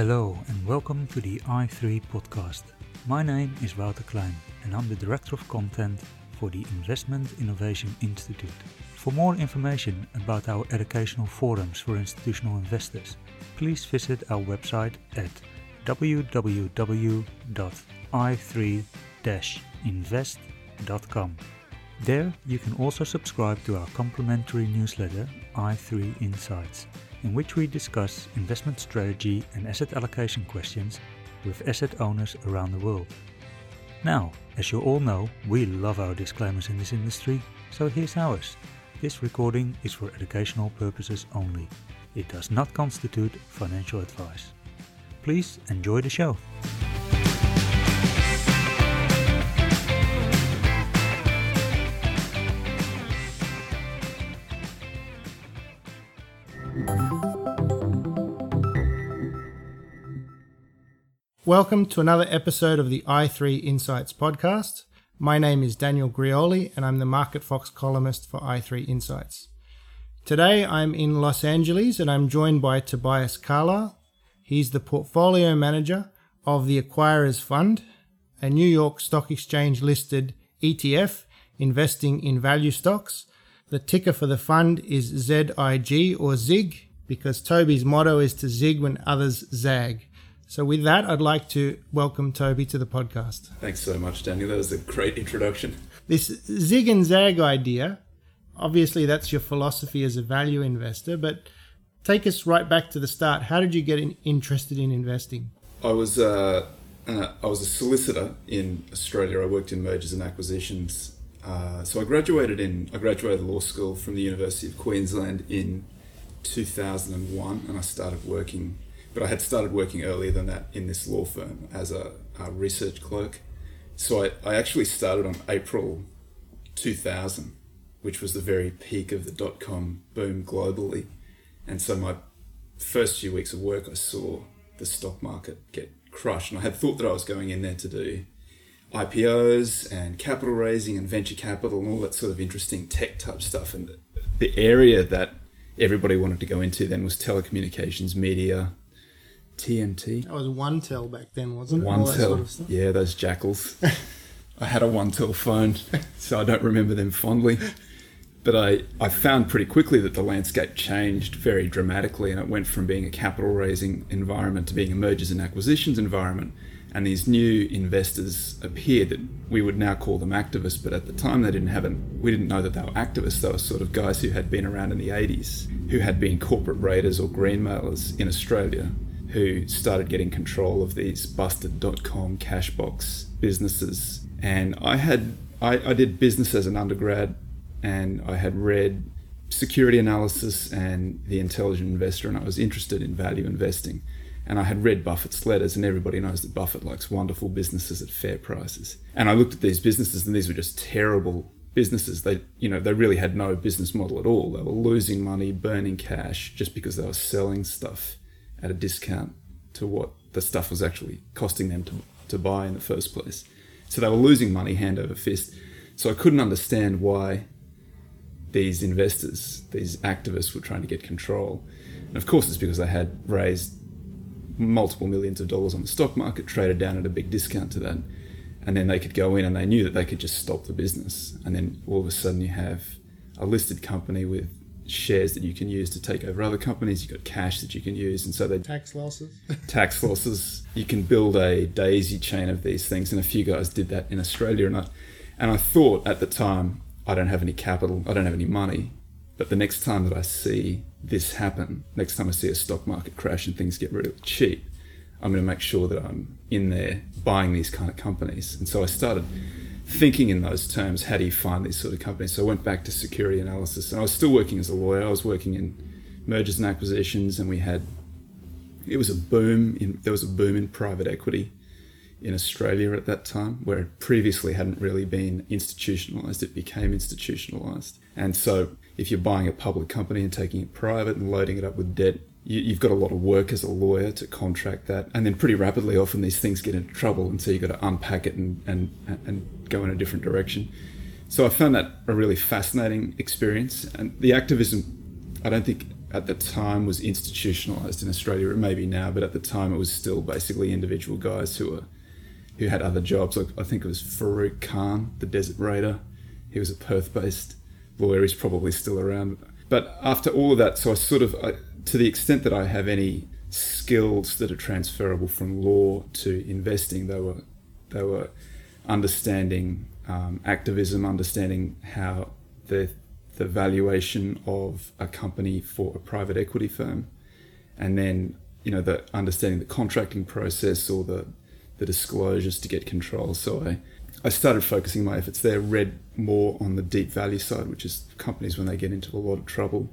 Hello and welcome to the i3 podcast. My name is Wouter Klein and I'm the Director of Content for the Investment Innovation Institute. For more information about our educational forums for institutional investors, please visit our website at www.i3-invest.com. There you can also subscribe to our complimentary newsletter i3 Insights in which we discuss investment strategy and asset allocation questions with asset owners around the world. Now, as you all know, we love our disclaimers in this industry, so here's ours. This recording is for educational purposes only. It does not constitute financial advice. Please enjoy the show. Welcome to another episode of the i3 Insights podcast. My name is Daniel Grioli and I'm the Market Fox columnist for i3 Insights. Today I'm in Los Angeles and I'm joined by Tobias Carlisle. He's the portfolio manager of the Acquirers Fund, a New York Stock Exchange listed ETF investing in value stocks. The ticker for the fund is ZIG or ZIG because Toby's motto is to zig when others zag. So, with that, I'd like to welcome Toby to the podcast. Thanks so much, Daniel. That was a great introduction. This zig and zag idea, obviously, that's your philosophy as a value investor, but take us right back to the start. How did you get in, interested in investing? I was uh, uh, I was a solicitor in Australia. I worked in mergers and acquisitions. Uh, so I graduated in I graduated law school from the University of Queensland in 2001, and I started working but I had started working earlier than that in this law firm as a, a research clerk. So I, I actually started on April 2000, which was the very peak of the dot com boom globally. And so my first few weeks of work, I saw the stock market get crushed. And I had thought that I was going in there to do IPOs and capital raising and venture capital and all that sort of interesting tech type stuff. And the area that everybody wanted to go into then was telecommunications, media, TMT. That was OneTel back then, wasn't it? OneTel. Sort of yeah, those jackals. I had a OneTel phone, so I don't remember them fondly. But I, I found pretty quickly that the landscape changed very dramatically and it went from being a capital raising environment to being a mergers and acquisitions environment. And these new investors appeared that we would now call them activists, but at the time they didn't have an, we didn't know that they were activists. They were sort of guys who had been around in the 80s, who had been corporate raiders or greenmailers in Australia who started getting control of these busted.com cashbox businesses. And I had I, I did business as an undergrad and I had read security analysis and the intelligent investor and I was interested in value investing. And I had read Buffett's letters, and everybody knows that Buffett likes wonderful businesses at fair prices. And I looked at these businesses, and these were just terrible businesses. They, you know, they really had no business model at all. They were losing money, burning cash, just because they were selling stuff at a discount to what the stuff was actually costing them to, to buy in the first place. So they were losing money hand over fist. So I couldn't understand why these investors, these activists, were trying to get control. And of course, it's because they had raised multiple millions of dollars on the stock market, traded down at a big discount to that. And then they could go in and they knew that they could just stop the business. And then all of a sudden, you have a listed company with shares that you can use to take over other companies. You've got cash that you can use, and so they tax losses. tax losses. You can build a daisy chain of these things, and a few guys did that in Australia. And I, and I thought at the time, I don't have any capital, I don't have any money, but the next time that I see this happen, next time I see a stock market crash and things get really cheap, I'm going to make sure that I'm in there buying these kind of companies. And so I started thinking in those terms, how do you find these sort of companies? So I went back to security analysis, and I was still working as a lawyer. I was working in mergers and acquisitions, and we had it was a boom. In, there was a boom in private equity in Australia at that time, where it previously hadn't really been institutionalized. It became institutionalized, and so if you're buying a public company and taking it private and loading it up with debt, you, have got a lot of work as a lawyer to contract that, and then pretty rapidly, often these things get into trouble, and so you've got to unpack it and and and go in a different direction. So I found that a really fascinating experience, and the activism, I don't think at the time was institutionalized in Australia. It may be now, but at the time it was still basically individual guys who were who had other jobs. I think it was Farooq Khan, the Desert Raider. He was a Perth-based lawyer. He's probably still around. But after all of that, so I sort of, I, to the extent that I have any skills that are transferable from law to investing, they were they were understanding um, activism, understanding how the the valuation of a company for a private equity firm, and then you know the understanding the contracting process or the the disclosures to get control. So I I started focusing my efforts there. Read more on the deep value side, which is companies when they get into a lot of trouble,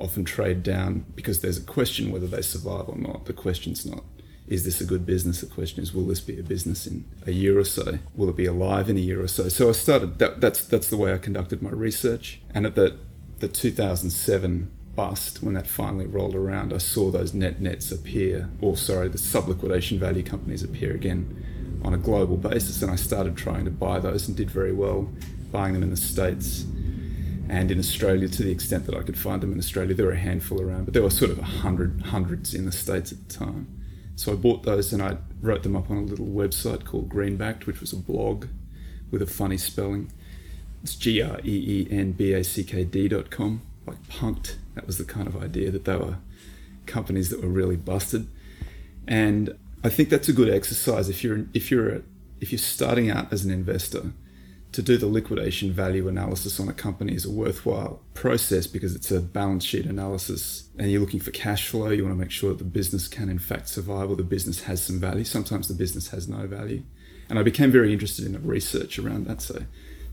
often trade down because there's a question whether they survive or not. The question's not is this a good business? The question is, will this be a business in a year or so? Will it be alive in a year or so? So I started. That, that's that's the way I conducted my research. And at the the 2007 bust, when that finally rolled around, I saw those net nets appear, or sorry, the sub liquidation value companies appear again on a global basis. And I started trying to buy those and did very well, buying them in the states and in Australia to the extent that I could find them in Australia. There were a handful around, but there were sort of a hundred hundreds in the states at the time. So I bought those and I wrote them up on a little website called Greenbackd, which was a blog with a funny spelling. It's G R E E N B A C K D dot com, like punked. That was the kind of idea that they were companies that were really busted. And I think that's a good exercise if you're if you're if you're starting out as an investor to do the liquidation value analysis on a company is a worthwhile process because it's a balance sheet analysis and you're looking for cash flow. You want to make sure that the business can, in fact, survive or the business has some value. Sometimes the business has no value. And I became very interested in the research around that. So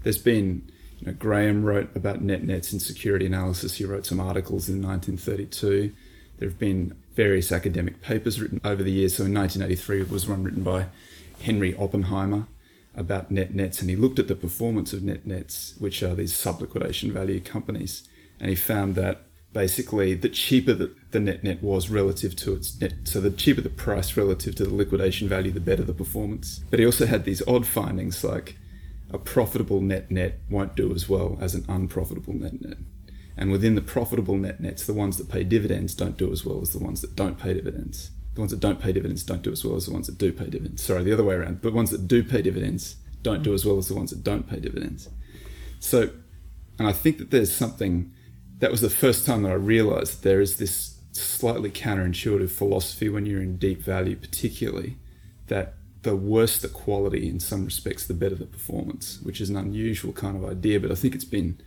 there's been, you know, Graham wrote about net nets in security analysis. He wrote some articles in 1932. There have been various academic papers written over the years. So in 1983 was one written by Henry Oppenheimer about net nets and he looked at the performance of net nets, which are these sub liquidation value companies, and he found that basically the cheaper the, the net net was relative to its net, so the cheaper the price relative to the liquidation value, the better the performance. But he also had these odd findings like a profitable net net won't do as well as an unprofitable net net. And within the profitable net nets, the ones that pay dividends don't do as well as the ones that don't pay dividends the ones that don't pay dividends don't do as well as the ones that do pay dividends. Sorry, the other way around. The ones that do pay dividends don't do as well as the ones that don't pay dividends. So, and I think that there's something that was the first time that I realized there is this slightly counterintuitive philosophy when you're in deep value, particularly, that the worse the quality in some respects, the better the performance, which is an unusual kind of idea. But I think it's been,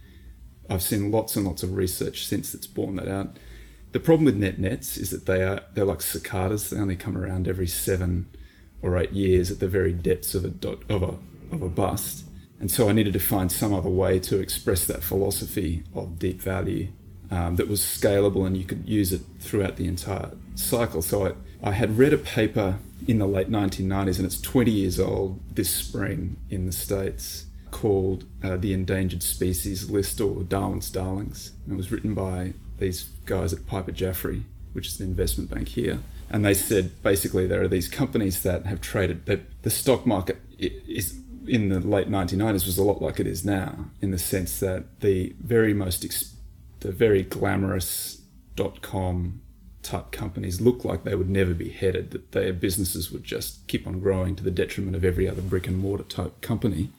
I've seen lots and lots of research since that's borne that out. The problem with net nets is that they are they're like cicadas. They only come around every seven or eight years at the very depths of a dot, of a of a bust. And so I needed to find some other way to express that philosophy of deep value um, that was scalable and you could use it throughout the entire cycle. So I, I had read a paper in the late 1990s, and it's 20 years old this spring in the States, called uh, The Endangered Species List or Darwin's Darlings. And it was written by these guys at Piper Jaffray, which is an investment bank here, and they said basically there are these companies that have traded. That the stock market is in the late 1990s was a lot like it is now, in the sense that the very most the very glamorous dot com type companies looked like they would never be headed, that their businesses would just keep on growing to the detriment of every other brick and mortar type company.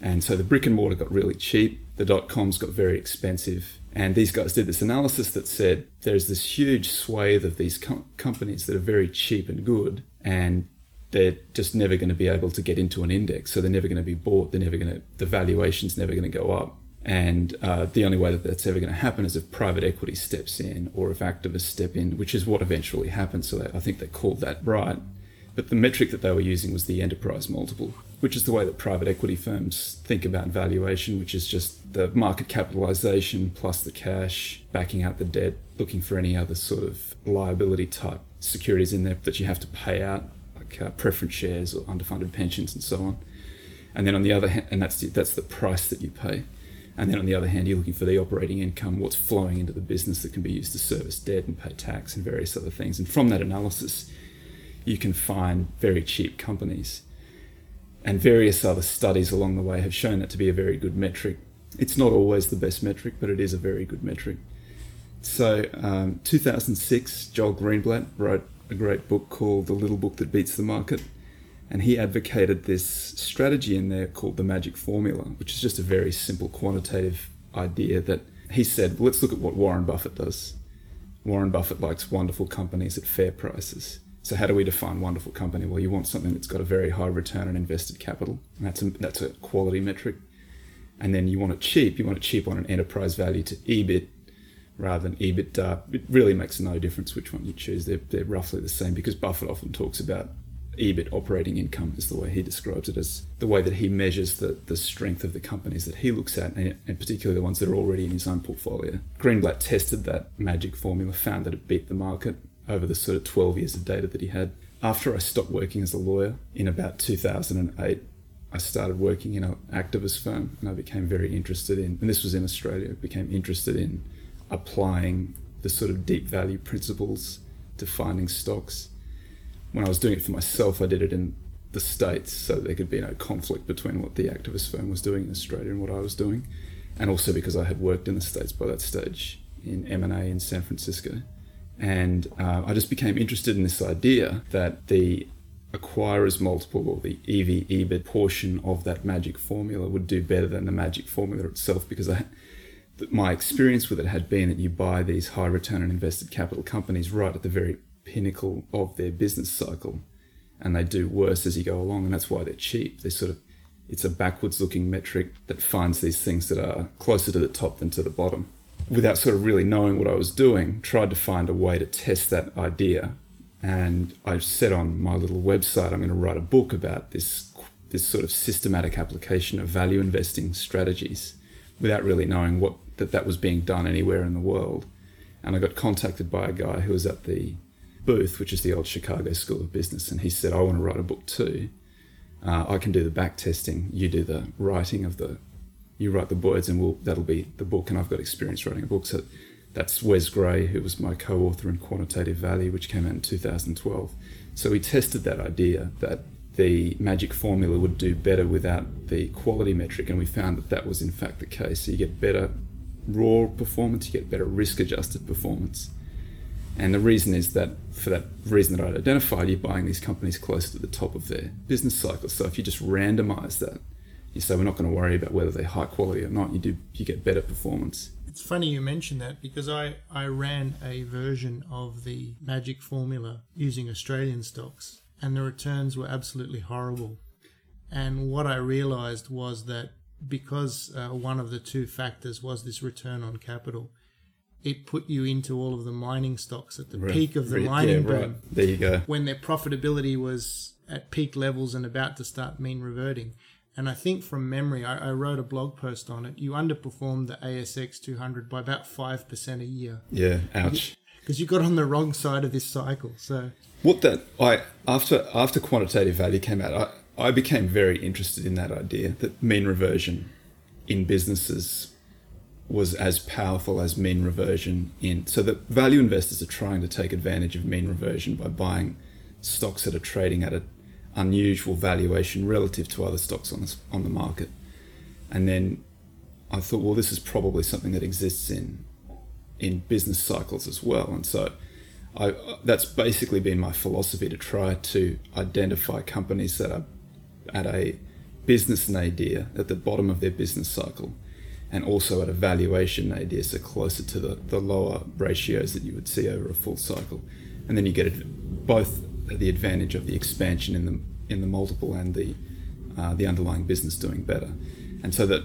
And so the brick and mortar got really cheap, the dot coms got very expensive, and these guys did this analysis that said there's this huge swathe of these com- companies that are very cheap and good, and they're just never going to be able to get into an index. So they're never going to be bought. They're never going to, the valuation's never going to go up. And uh, the only way that that's ever going to happen is if private equity steps in or if activists step in, which is what eventually happened. So they, I think they called that right. But the metric that they were using was the enterprise multiple, which is the way that private equity firms think about valuation, which is just the market capitalization plus the cash, backing out the debt, looking for any other sort of liability type securities in there that you have to pay out, like uh, preference shares or underfunded pensions and so on. And then on the other hand, and that's the, that's the price that you pay. And then on the other hand, you're looking for the operating income, what's flowing into the business that can be used to service debt and pay tax and various other things. And from that analysis, you can find very cheap companies. And various other studies along the way have shown it to be a very good metric. It's not always the best metric, but it is a very good metric. So, um, 2006, Joel Greenblatt wrote a great book called The Little Book That Beats the Market. And he advocated this strategy in there called the magic formula, which is just a very simple quantitative idea that he said, well, let's look at what Warren Buffett does. Warren Buffett likes wonderful companies at fair prices. So how do we define wonderful company? Well, you want something that's got a very high return on invested capital. And that's a, that's a quality metric. And then you want it cheap. You want it cheap on an enterprise value to EBIT rather than EBITDA. It really makes no difference which one you choose. They're, they're roughly the same because Buffett often talks about EBIT operating income is the way he describes it as the way that he measures the, the strength of the companies that he looks at and, and particularly the ones that are already in his own portfolio. Greenblatt tested that magic formula, found that it beat the market over the sort of 12 years of data that he had. After I stopped working as a lawyer in about 2008, I started working in an activist firm and I became very interested in, and this was in Australia, became interested in applying the sort of deep value principles to finding stocks. When I was doing it for myself, I did it in the States so there could be no conflict between what the activist firm was doing in Australia and what I was doing. And also because I had worked in the States by that stage in M&A in San Francisco. And uh, I just became interested in this idea that the acquirer's multiple or the EV EBIT portion of that magic formula would do better than the magic formula itself because I, my experience with it had been that you buy these high return on invested capital companies right at the very pinnacle of their business cycle and they do worse as you go along and that's why they're cheap. They sort of it's a backwards looking metric that finds these things that are closer to the top than to the bottom without sort of really knowing what I was doing, tried to find a way to test that idea. And I said on my little website, I'm going to write a book about this, this sort of systematic application of value investing strategies without really knowing what that, that was being done anywhere in the world. And I got contacted by a guy who was at the booth, which is the old Chicago School of Business, and he said, I want to write a book too. Uh, I can do the back testing, you do the writing of the you write the words and we'll, that'll be the book. And I've got experience writing a book. So that's Wes Gray, who was my co author in Quantitative Value, which came out in 2012. So we tested that idea that the magic formula would do better without the quality metric. And we found that that was in fact the case. So you get better raw performance, you get better risk adjusted performance. And the reason is that for that reason that I'd identified, you're buying these companies close to the top of their business cycle. So if you just randomize that, you say we're not going to worry about whether they're high quality or not. You do you get better performance. It's funny you mention that because I, I ran a version of the magic formula using Australian stocks and the returns were absolutely horrible. And what I realized was that because uh, one of the two factors was this return on capital, it put you into all of the mining stocks at the right. peak of the right. mining yeah, boom. Right. There you go. When their profitability was at peak levels and about to start mean reverting. And I think from memory, I, I, wrote a blog post on it. You underperformed the ASX 200 by about 5% a year. Yeah, ouch. Because you, got on the wrong side of this cycle. So what that I after after quantitative value came out, I, I became very interested in that idea that mean reversion in businesses was as powerful as mean reversion in so that value investors are trying to take advantage of mean reversion by buying stocks that are trading at a unusual valuation relative to other stocks on the, on the market. And then I thought, well, this is probably something that exists in in business cycles as well. And so I, that's basically been my philosophy to try to identify companies that are at a business nadir at the bottom of their business cycle and also at a valuation nadir, so closer to the, the lower ratios that you would see over a full cycle. And then you get both the advantage of the expansion in the in the multiple and the uh, the underlying business doing better. And so that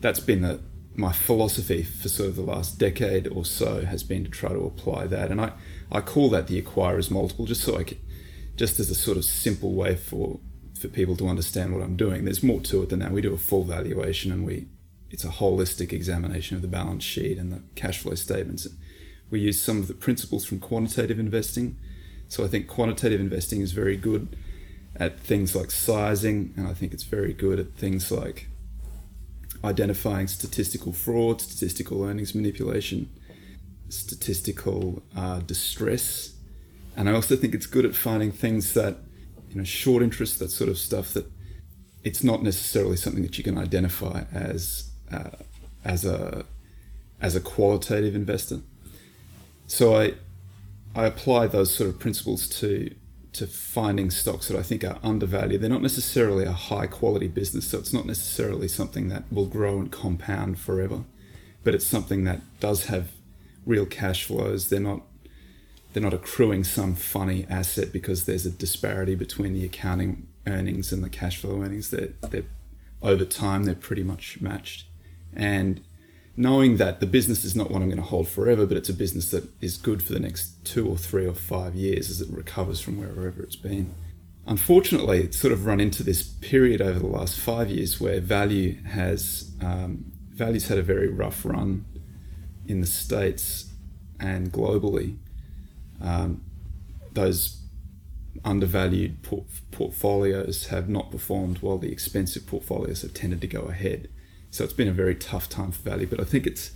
that's been my philosophy for sort of the last decade or so has been to try to apply that. And I, I call that the acquirer's multiple, just so I can, just as a sort of simple way for for people to understand what I'm doing. There's more to it than that. We do a full valuation and we it's a holistic examination of the balance sheet and the cash flow statements. We use some of the principles from quantitative investing so I think quantitative investing is very good at things like sizing, and I think it's very good at things like identifying statistical fraud, statistical earnings manipulation, statistical uh, distress, and I also think it's good at finding things that, you know, short interest, that sort of stuff that it's not necessarily something that you can identify as uh, as a as a qualitative investor. So I I apply those sort of principles to to finding stocks that I think are undervalued. They're not necessarily a high quality business, so it's not necessarily something that will grow and compound forever, but it's something that does have real cash flows. They're not they're not accruing some funny asset because there's a disparity between the accounting earnings and the cash flow earnings. They're, they're over time they're pretty much matched, and knowing that the business is not one I'm going to hold forever, but it's a business that is good for the next two or three or five years as it recovers from wherever it's been. Unfortunately, it's sort of run into this period over the last five years where value has um, value's had a very rough run in the states and globally. Um, those undervalued port- portfolios have not performed while the expensive portfolios have tended to go ahead. So it's been a very tough time for value, but I think it's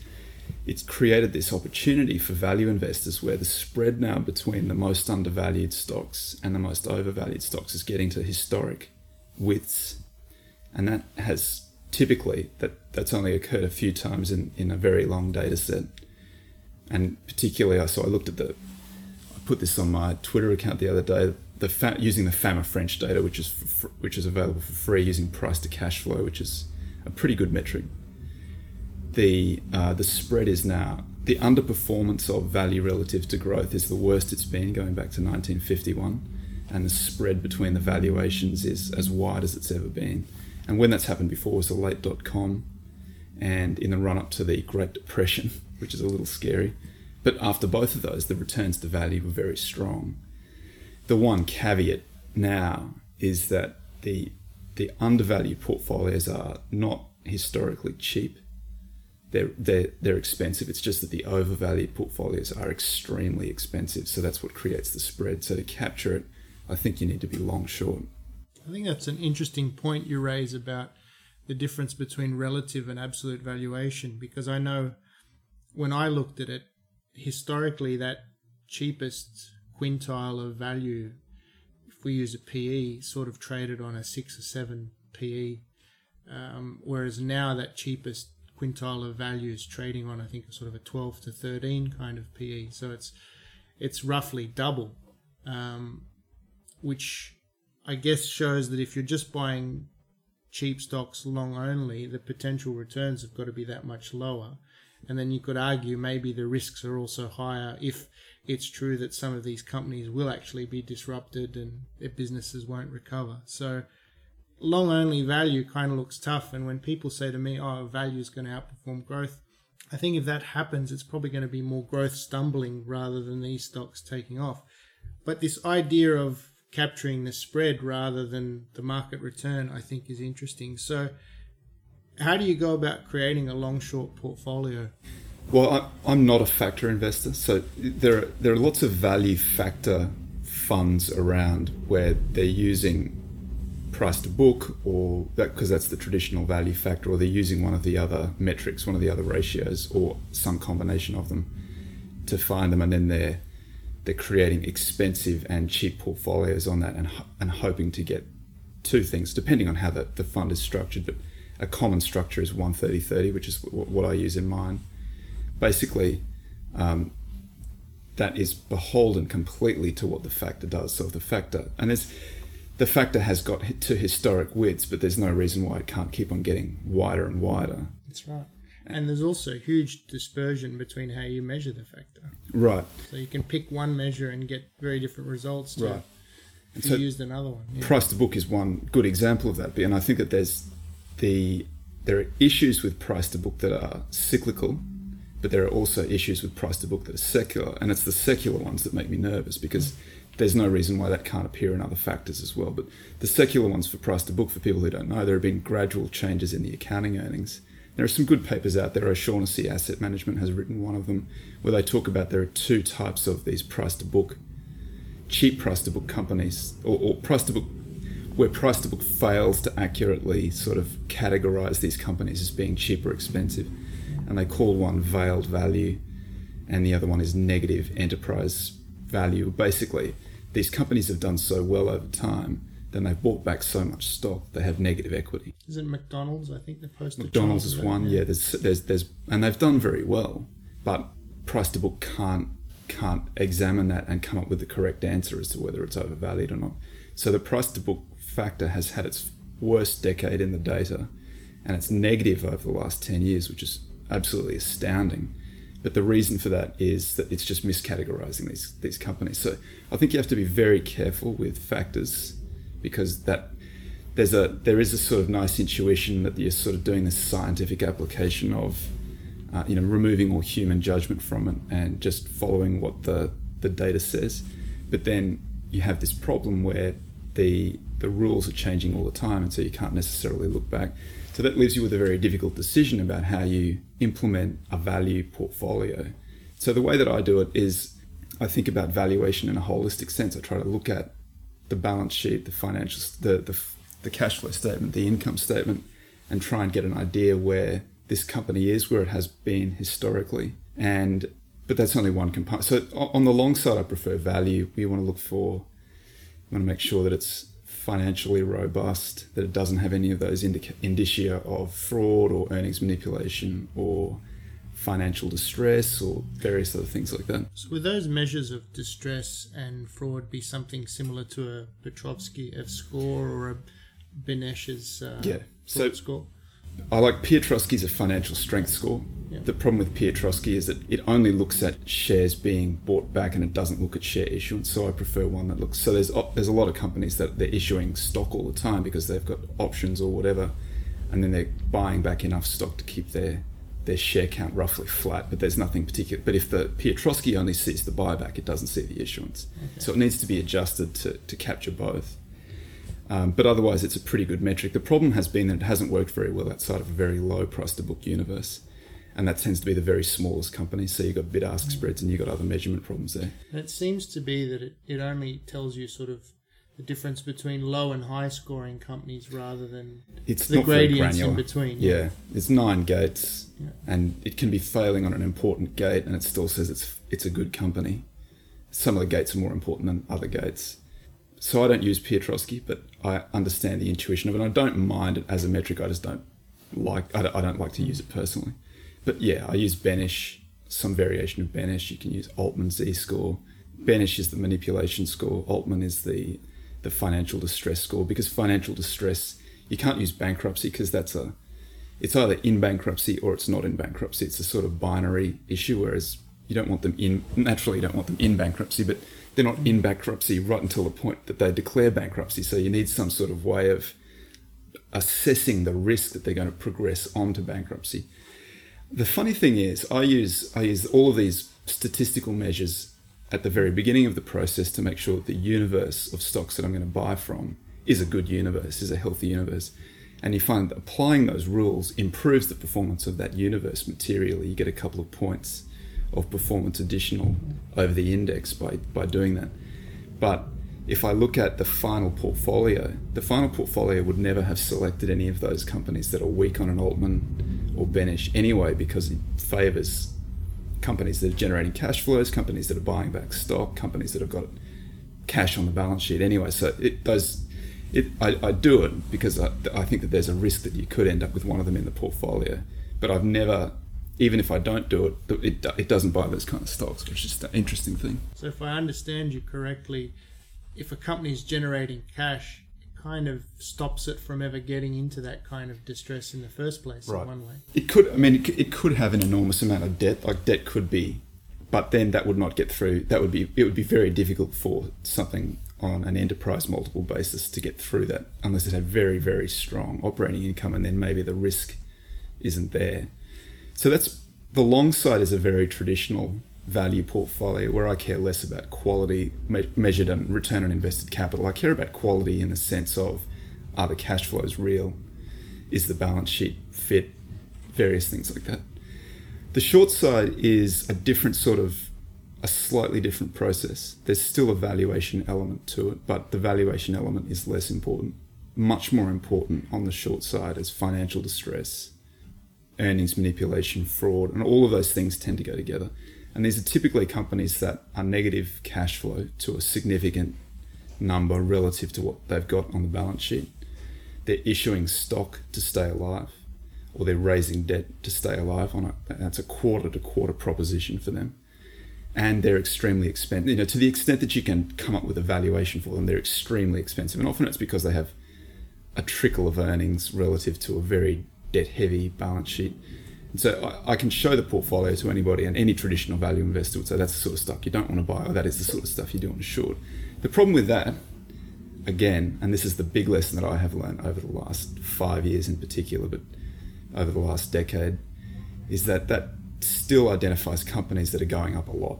it's created this opportunity for value investors where the spread now between the most undervalued stocks and the most overvalued stocks is getting to historic widths. And that has typically that that's only occurred a few times in, in a very long data set. And particularly I so I looked at the I put this on my Twitter account the other day the fa- using the FAMA French data which is which is available for free using price to cash flow which is a pretty good metric. The uh, the spread is now the underperformance of value relative to growth is the worst it's been going back to 1951, and the spread between the valuations is as wide as it's ever been. And when that's happened before was the late dot com, and in the run up to the Great Depression, which is a little scary. But after both of those, the returns to value were very strong. The one caveat now is that the the undervalued portfolios are not historically cheap. They're, they're, they're expensive. It's just that the overvalued portfolios are extremely expensive. So that's what creates the spread. So to capture it, I think you need to be long short. I think that's an interesting point you raise about the difference between relative and absolute valuation because I know when I looked at it, historically, that cheapest quintile of value we use a PE, sort of traded on a six or seven PE, um, whereas now that cheapest quintile of value is trading on I think sort of a 12 to 13 kind of PE. So it's it's roughly double, um, which I guess shows that if you're just buying cheap stocks long only, the potential returns have got to be that much lower. And then you could argue maybe the risks are also higher if it's true that some of these companies will actually be disrupted and their businesses won't recover. So long only value kind of looks tough. And when people say to me, oh, value is going to outperform growth, I think if that happens, it's probably going to be more growth stumbling rather than these stocks taking off. But this idea of capturing the spread rather than the market return, I think is interesting. So, how do you go about creating a long short portfolio? Well, I, am not a factor investor, so there are, there are lots of value factor funds around where they're using price to book or that because that's the traditional value factor or they're using one of the other metrics one of the other ratios or some combination of them to find them and then they're they're creating expensive and cheap portfolios on that and, and hoping to get two things depending on how the, the fund is structured but a common structure is 130 30 which is what I use in mine basically um, that is beholden completely to what the factor does. So the factor, and there's, the factor has got to historic widths, but there's no reason why it can't keep on getting wider and wider. That's right. And there's also huge dispersion between how you measure the factor. Right. So you can pick one measure and get very different results. To right. If you so used another one. Yeah. Price to book is one good example of that. And I think that there's the there are issues with price to book that are cyclical but there are also issues with price to book that are secular, and it's the secular ones that make me nervous because there's no reason why that can't appear in other factors as well. But the secular ones for price to book, for people who don't know, there have been gradual changes in the accounting earnings. There are some good papers out there. O'Shaughnessy Asset Management has written one of them where they talk about there are two types of these price to book, cheap price to book companies, or, or price to book where price to book fails to accurately sort of categorize these companies as being cheap or expensive and they call one veiled value and the other one is negative enterprise value. Basically, these companies have done so well over time, then they've bought back so much stock they have negative equity. Is it McDonald's? I think the post. McDonald's is one. Yeah. yeah, there's there's there's and they've done very well, but price to book can't can't examine that and come up with the correct answer as to whether it's overvalued or not. So the price to book factor has had its worst decade in the data and it's negative over the last 10 years, which is absolutely astounding. But the reason for that is that it's just miscategorizing these, these companies. So I think you have to be very careful with factors because that there's a there is a sort of nice intuition that you're sort of doing this scientific application of uh, you know removing all human judgment from it and just following what the the data says but then you have this problem where the the rules are changing all the time and so you can't necessarily look back so that leaves you with a very difficult decision about how you implement a value portfolio so the way that I do it is I think about valuation in a holistic sense I try to look at the balance sheet the financial the the the cash flow statement, the income statement, and try and get an idea where this company is, where it has been historically. And but that's only one component. So on the long side, I prefer value. We want to look for, we want to make sure that it's financially robust, that it doesn't have any of those indicia of fraud or earnings manipulation or financial distress or various other things like that. So would those measures of distress and fraud be something similar to a Piotroski F score or a Beneish's uh, yeah. So score? I like Piotroski's a financial strength score. Yeah. The problem with Piotroski is that it only looks at shares being bought back and it doesn't look at share issuance. So I prefer one that looks. So there's there's a lot of companies that they're issuing stock all the time because they've got options or whatever, and then they're buying back enough stock to keep their their share count roughly flat. But there's nothing particular. But if the Piotroski only sees the buyback, it doesn't see the issuance. Okay. So it needs to be adjusted to to capture both. Um, but otherwise, it's a pretty good metric. The problem has been that it hasn't worked very well outside of a very low price to book universe. And that tends to be the very smallest companies. So you've got bid ask mm. spreads and you've got other measurement problems there. And it seems to be that it, it only tells you sort of the difference between low and high scoring companies rather than it's the gradients in between. Yeah. yeah. it's nine gates, yeah. and it can be failing on an important gate, and it still says it's it's a good company. Some of the gates are more important than other gates so I don't use Piotroski, but I understand the intuition of it. I don't mind it as a metric. I just don't like. I don't, I don't like to use it personally. But yeah, I use Beneish, some variation of Beneish. You can use Altman Z score. Beneish is the manipulation score. Altman is the the financial distress score because financial distress you can't use bankruptcy because that's a it's either in bankruptcy or it's not in bankruptcy. It's a sort of binary issue. Whereas you don't want them in naturally you don't want them in bankruptcy, but they're not in bankruptcy right until the point that they declare bankruptcy. So you need some sort of way of assessing the risk that they're going to progress onto bankruptcy. The funny thing is, I use I use all of these statistical measures at the very beginning of the process to make sure that the universe of stocks that I'm going to buy from is a good universe, is a healthy universe. And you find that applying those rules improves the performance of that universe materially. You get a couple of points of performance additional over the index by, by doing that. But if I look at the final portfolio, the final portfolio would never have selected any of those companies that are weak on an Altman or Beneish anyway, because it favors companies that are generating cash flows, companies that are buying back stock, companies that have got cash on the balance sheet anyway. So it does. It, I, I do it because I, I think that there's a risk that you could end up with one of them in the portfolio, but I've never even if I don't do it, it, it doesn't buy those kind of stocks, which is an interesting thing. So, if I understand you correctly, if a company is generating cash, kind of stops it from ever getting into that kind of distress in the first place. Right. In one way, it could. I mean, it, it could have an enormous amount of debt. Like debt could be, but then that would not get through. That would be. It would be very difficult for something on an enterprise multiple basis to get through that unless it had very very strong operating income, and then maybe the risk isn't there. So that's the long side is a very traditional value portfolio where I care less about quality me- measured on return on invested capital. I care about quality in the sense of are the cash flows real? Is the balance sheet fit? Various things like that. The short side is a different sort of a slightly different process. There's still a valuation element to it, but the valuation element is less important. Much more important on the short side is financial distress, earnings manipulation, fraud, and all of those things tend to go together. And these are typically companies that are negative cash flow to a significant number relative to what they've got on the balance sheet. They're issuing stock to stay alive, or they're raising debt to stay alive on it. That's a quarter to quarter proposition for them. and they're extremely expensive. You know, to the extent that you can come up with a valuation for them, they're extremely expensive, and often it's because they have a trickle of earnings relative to a very debt-heavy balance sheet. So I, I, can show the portfolio to anybody, and any traditional value investor would say that's the sort of stuff you don't want to buy, or that is the sort of stuff you do to short. The problem with that, again, and this is the big lesson that I have learned over the last five years in particular, but over the last decade, is that that still identifies companies that are going up a lot.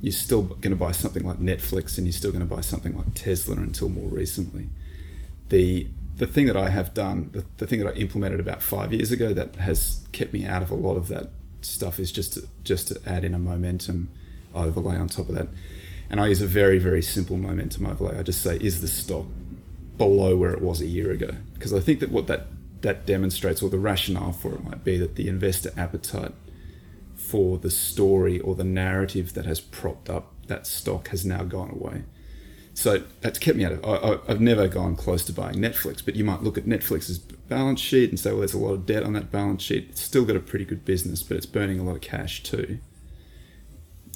You're still going to buy something like Netflix and you're still going to buy something like Tesla until more recently. The the thing that I have done, the, the thing that I implemented about five years ago that has kept me out of a lot of that stuff is just to, just to add in a momentum overlay on top of that. And I use a very, very simple momentum overlay. I just say, is the stock below where it was a year ago? Because I think that what that, that demonstrates, or the rationale for it might be that the investor appetite for the story or the narrative that has propped up that stock has now gone away. So that's kept me out of. I, have never gone close to buying Netflix, but you might look at Netflix's balance sheet and say, well, there's a lot of debt on that balance sheet. It's still got a pretty good business, but it's burning a lot of cash too.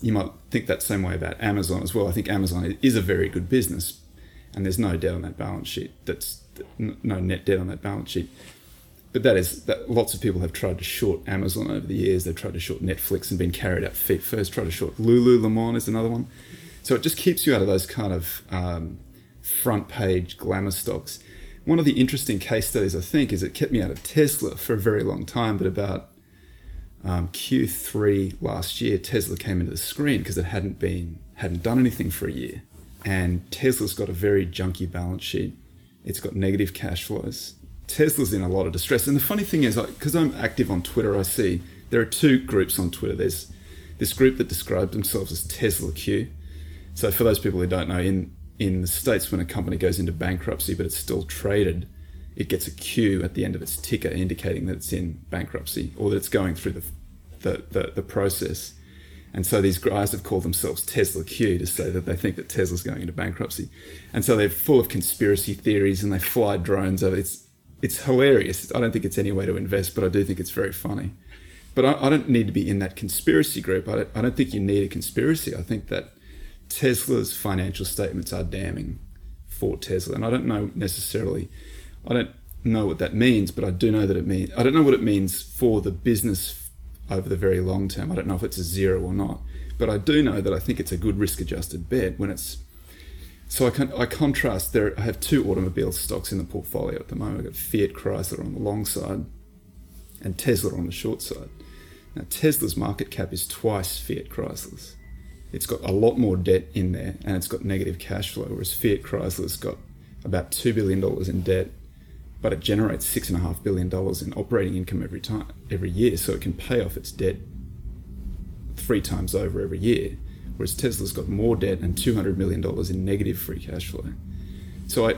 You might think that same way about Amazon as well. I think Amazon is a very good business, and there's no debt on that balance sheet. That's no net debt on that balance sheet but that is that lots of people have tried to short Amazon over the years. They've tried to short Netflix and been carried out feet first. Try to short Lululemon is another one. So it just keeps you out of those kind of um, front page glamour stocks. One of the interesting case studies I think is it kept me out of Tesla for a very long time, but about um, Q3 last year, Tesla came into the screen because it hadn't been hadn't done anything for a year, and Tesla's got a very junky balance sheet. It's got negative cash flows. Tesla's in a lot of distress. And the funny thing is, because I'm active on Twitter, I see there are two groups on Twitter. There's this group that describe themselves as Tesla Q. So for those people who don't know, in in the states, when a company goes into bankruptcy but it's still traded, it gets a Q at the end of its ticker indicating that it's in bankruptcy or that it's going through the the, the, the process. And so these guys have called themselves Tesla Q to say that they think that Tesla's going into bankruptcy. And so they're full of conspiracy theories and they fly drones over. It's it's hilarious. I don't think it's any way to invest, but I do think it's very funny. But I, I don't need to be in that conspiracy group. I don't, I don't think you need a conspiracy. I think that Tesla's financial statements are damning for Tesla, and I don't know necessarily. I don't know what that means, but I do know that it means. I don't know what it means for the business over the very long term. I don't know if it's a zero or not, but I do know that I think it's a good risk-adjusted bet when it's so I, can, I contrast there. I have two automobile stocks in the portfolio at the moment. I've got Fiat Chrysler on the long side and Tesla on the short side. Now Tesla's market cap is twice Fiat Chrysler's. It's got a lot more debt in there and it's got negative cash flow, whereas Fiat Chrysler's got about two billion dollars in debt, but it generates six and a half billion dollars in operating income every time every year, so it can pay off its debt three times over every year whereas Tesla's got more debt and $200 million in negative free cash flow. So I,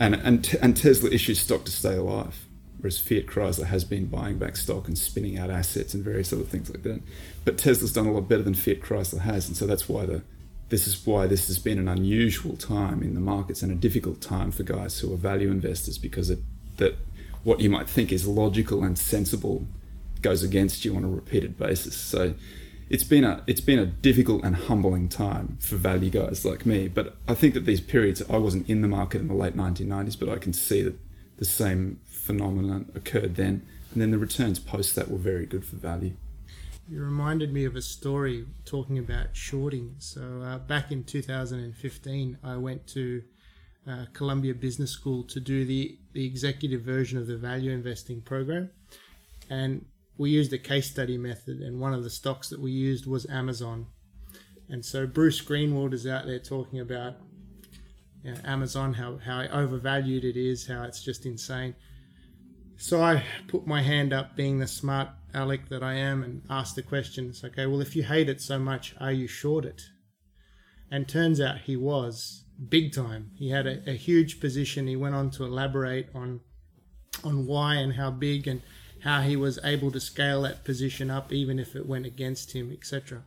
and, and, and Tesla issues stock to stay alive, whereas Fiat Chrysler has been buying back stock and spinning out assets and various other things like that. But Tesla's done a lot better than Fiat Chrysler has, and so that's why the this is why this has been an unusual time in the markets and a difficult time for guys who are value investors because it, that what you might think is logical and sensible goes against you on a repeated basis. So it's been a it's been a difficult and humbling time for value guys like me. But I think that these periods I wasn't in the market in the late 1990s, but I can see that the same phenomenon occurred then, and then the returns post that were very good for value. You reminded me of a story talking about shorting. So uh, back in 2015, I went to uh, Columbia Business School to do the, the executive version of the value investing program. And we used a case study method, and one of the stocks that we used was Amazon. And so Bruce Greenwald is out there talking about you know, Amazon, how, how overvalued it is, how it's just insane. So I put my hand up, being the smart Alec that I am, and asked the question okay, well, if you hate it so much, are you short it? And turns out he was big time. He had a, a huge position. He went on to elaborate on on why and how big and how he was able to scale that position up even if it went against him, etc.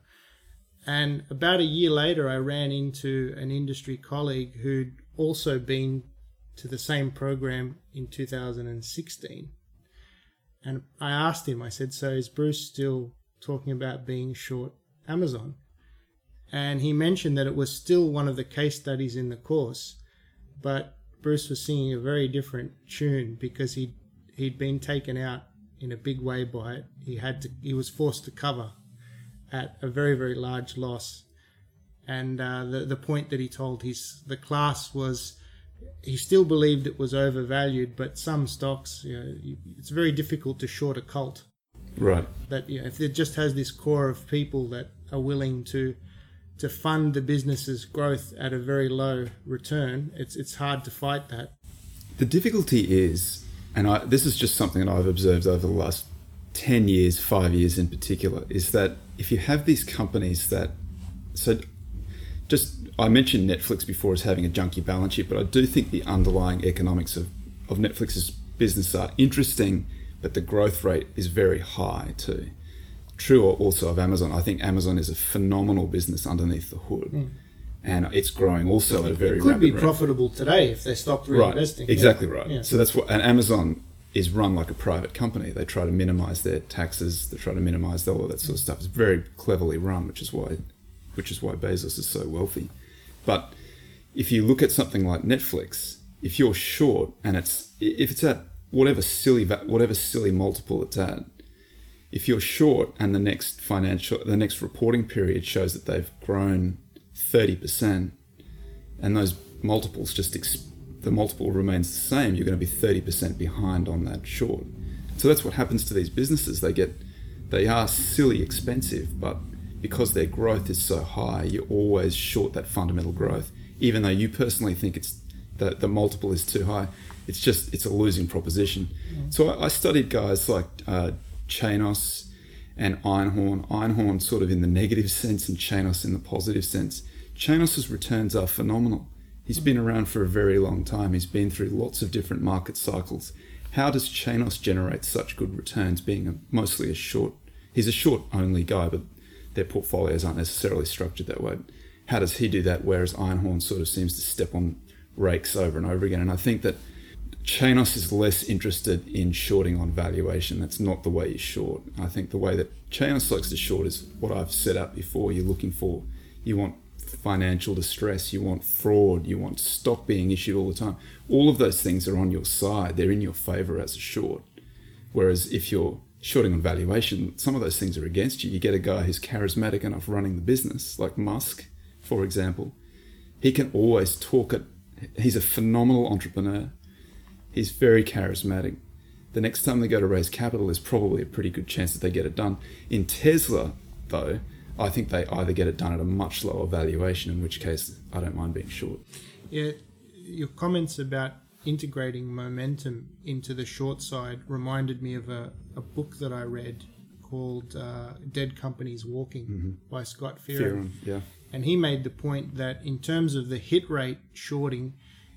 And about a year later, I ran into an industry colleague who'd also been to the same program in 2016. And I asked him, I said, So is Bruce still talking about being short Amazon? and he mentioned that it was still one of the case studies in the course, but Bruce was singing a very different tune because he he'd been taken out in a big way by it. He had to he was forced to cover at a very very large loss, and uh, the the point that he told his the class was he still believed it was overvalued, but some stocks, you know, it's very difficult to short a cult. Right. That you know, if it just has this core of people that are willing to to fund the business's growth at a very low return, it's it's hard to fight that. The difficulty is, and I, this is just something that I've observed over the last ten years, five years in particular, is that if you have these companies that, so just I mentioned Netflix before as having a junky balance sheet, but I do think the underlying economics of, of Netflix's business are interesting, but the growth rate is very high too. True also of Amazon. I think Amazon is a phenomenal business underneath the hood. Mm. And it's growing also at a very it could be rate. profitable today if they stopped reinvesting. Right, exactly yeah. right. Yeah. So that's what, and Amazon is run like a private company. They try to minimize their taxes. They try to minimize all of that sort of stuff. It's very cleverly run, which is why, which is why Bezos is so wealthy. But if you look at something like Netflix, if you're short and it's if it's at whatever silly whatever silly multiple it's at, if you're short and the next financial the next reporting period shows that they've grown 30% and those multiples just the multiple remains the same, you're going to be 30% behind on that short. So that's what happens to these businesses. They get they are silly expensive, but because their growth is so high, you're always short that fundamental growth, even though you personally think it's the, the multiple is too high. It's just it's a losing proposition. Mm. So I, I, studied guys like uh, Chanos and Einhorn. Einhorn sort of in the negative sense, and Chanos in the positive sense. Chanos's returns are phenomenal. He's been around for a very long time. He's been through lots of different market cycles. How does Chanos generate such good returns, being a, mostly a short? He's a short only guy, but their portfolios aren't necessarily structured that way. How does he do that? Whereas Einhorn sort of seems to step on rakes over and over again. And I think that Chanos is less interested in shorting on valuation. That's not the way you short. I think the way that Chanos likes to short is what I've set up before. You're looking for, you want financial distress, you want fraud, you want stock being issued all the time. All of those things are on your side. They're in your favor as a short. Whereas if you're shorting on valuation, some of those things are against you. You get a guy who's charismatic enough running the business, like Musk, for example. He can always talk it. He's a phenomenal entrepreneur. He's very charismatic. The next time they go to raise capital, there's probably a pretty good chance that they get it done. In Tesla, though, I think they either get it done at a much lower valuation, in which case I don't mind being short. Yeah, your comments about integrating momentum into the short side reminded me of a, a book that I read called uh, Dead Companies Walking mm-hmm. by Scott Fearon. Yeah. And he made the point that in terms of the hit rate shorting,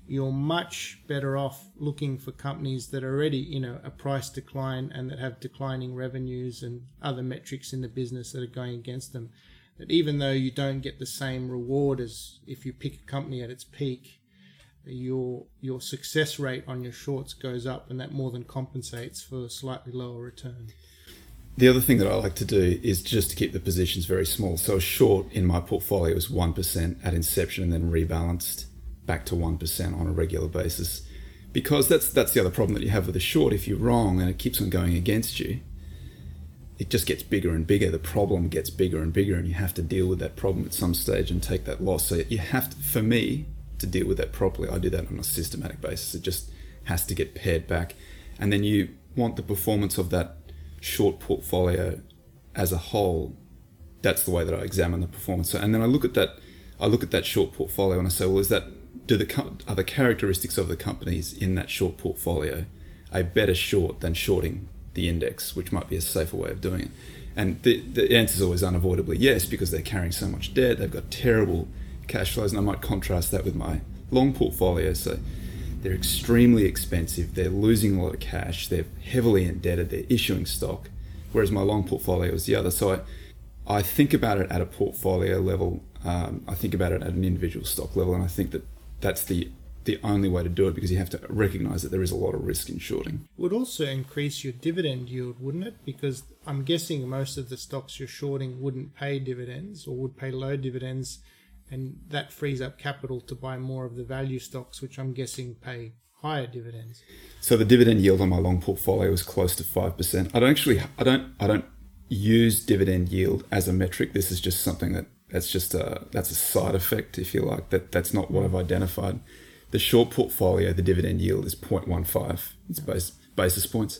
you're much better off looking for companies that are already, you know, a price decline and that have declining revenues and other metrics in the business that are going against them. That even though you don't get the same reward as if you pick a company at its peak, your your success rate on your shorts goes up, and that more than compensates for a slightly lower return. The other thing that I like to do is just to keep the positions very small. So a short in my portfolio is one percent at inception, and then rebalanced back to one percent on a regular basis. Because that's that's the other problem that you have with a short. If you're wrong and it keeps on going against you, it just gets bigger and bigger. The problem gets bigger and bigger, and you have to deal with that problem at some stage and take that loss. So you have to, for me, to deal with that properly. I do that on a systematic basis. It just has to get paired back. And then you want the performance of that short portfolio as a whole. That's the way that I examine the performance. So, And then I look at that, I look at that short portfolio and I say, well, is that do the are the characteristics of the companies in that short portfolio a better short than shorting the index, which might be a safer way of doing it? And the, the answer is always unavoidably yes, because they're carrying so much debt, they've got terrible cash flows, and I might contrast that with my long portfolio. So they're extremely expensive, they're losing a lot of cash, they're heavily indebted, they're issuing stock, whereas my long portfolio is the other. So I, I think about it at a portfolio level, um, I think about it at an individual stock level, and I think that that's the the only way to do it because you have to recognize that there is a lot of risk in shorting. Would also increase your dividend yield, wouldn't it? Because I'm guessing most of the stocks you're shorting wouldn't pay dividends or would pay low dividends, and that frees up capital to buy more of the value stocks, which I'm guessing pay higher dividends. So the dividend yield on my long portfolio was close to five percent. I don't actually, I don't, I don't use dividend yield as a metric. This is just something that that's just a that's a side effect, if you like. That that's not what I've identified. The short portfolio, the dividend yield is 0.15. It's base, basis points.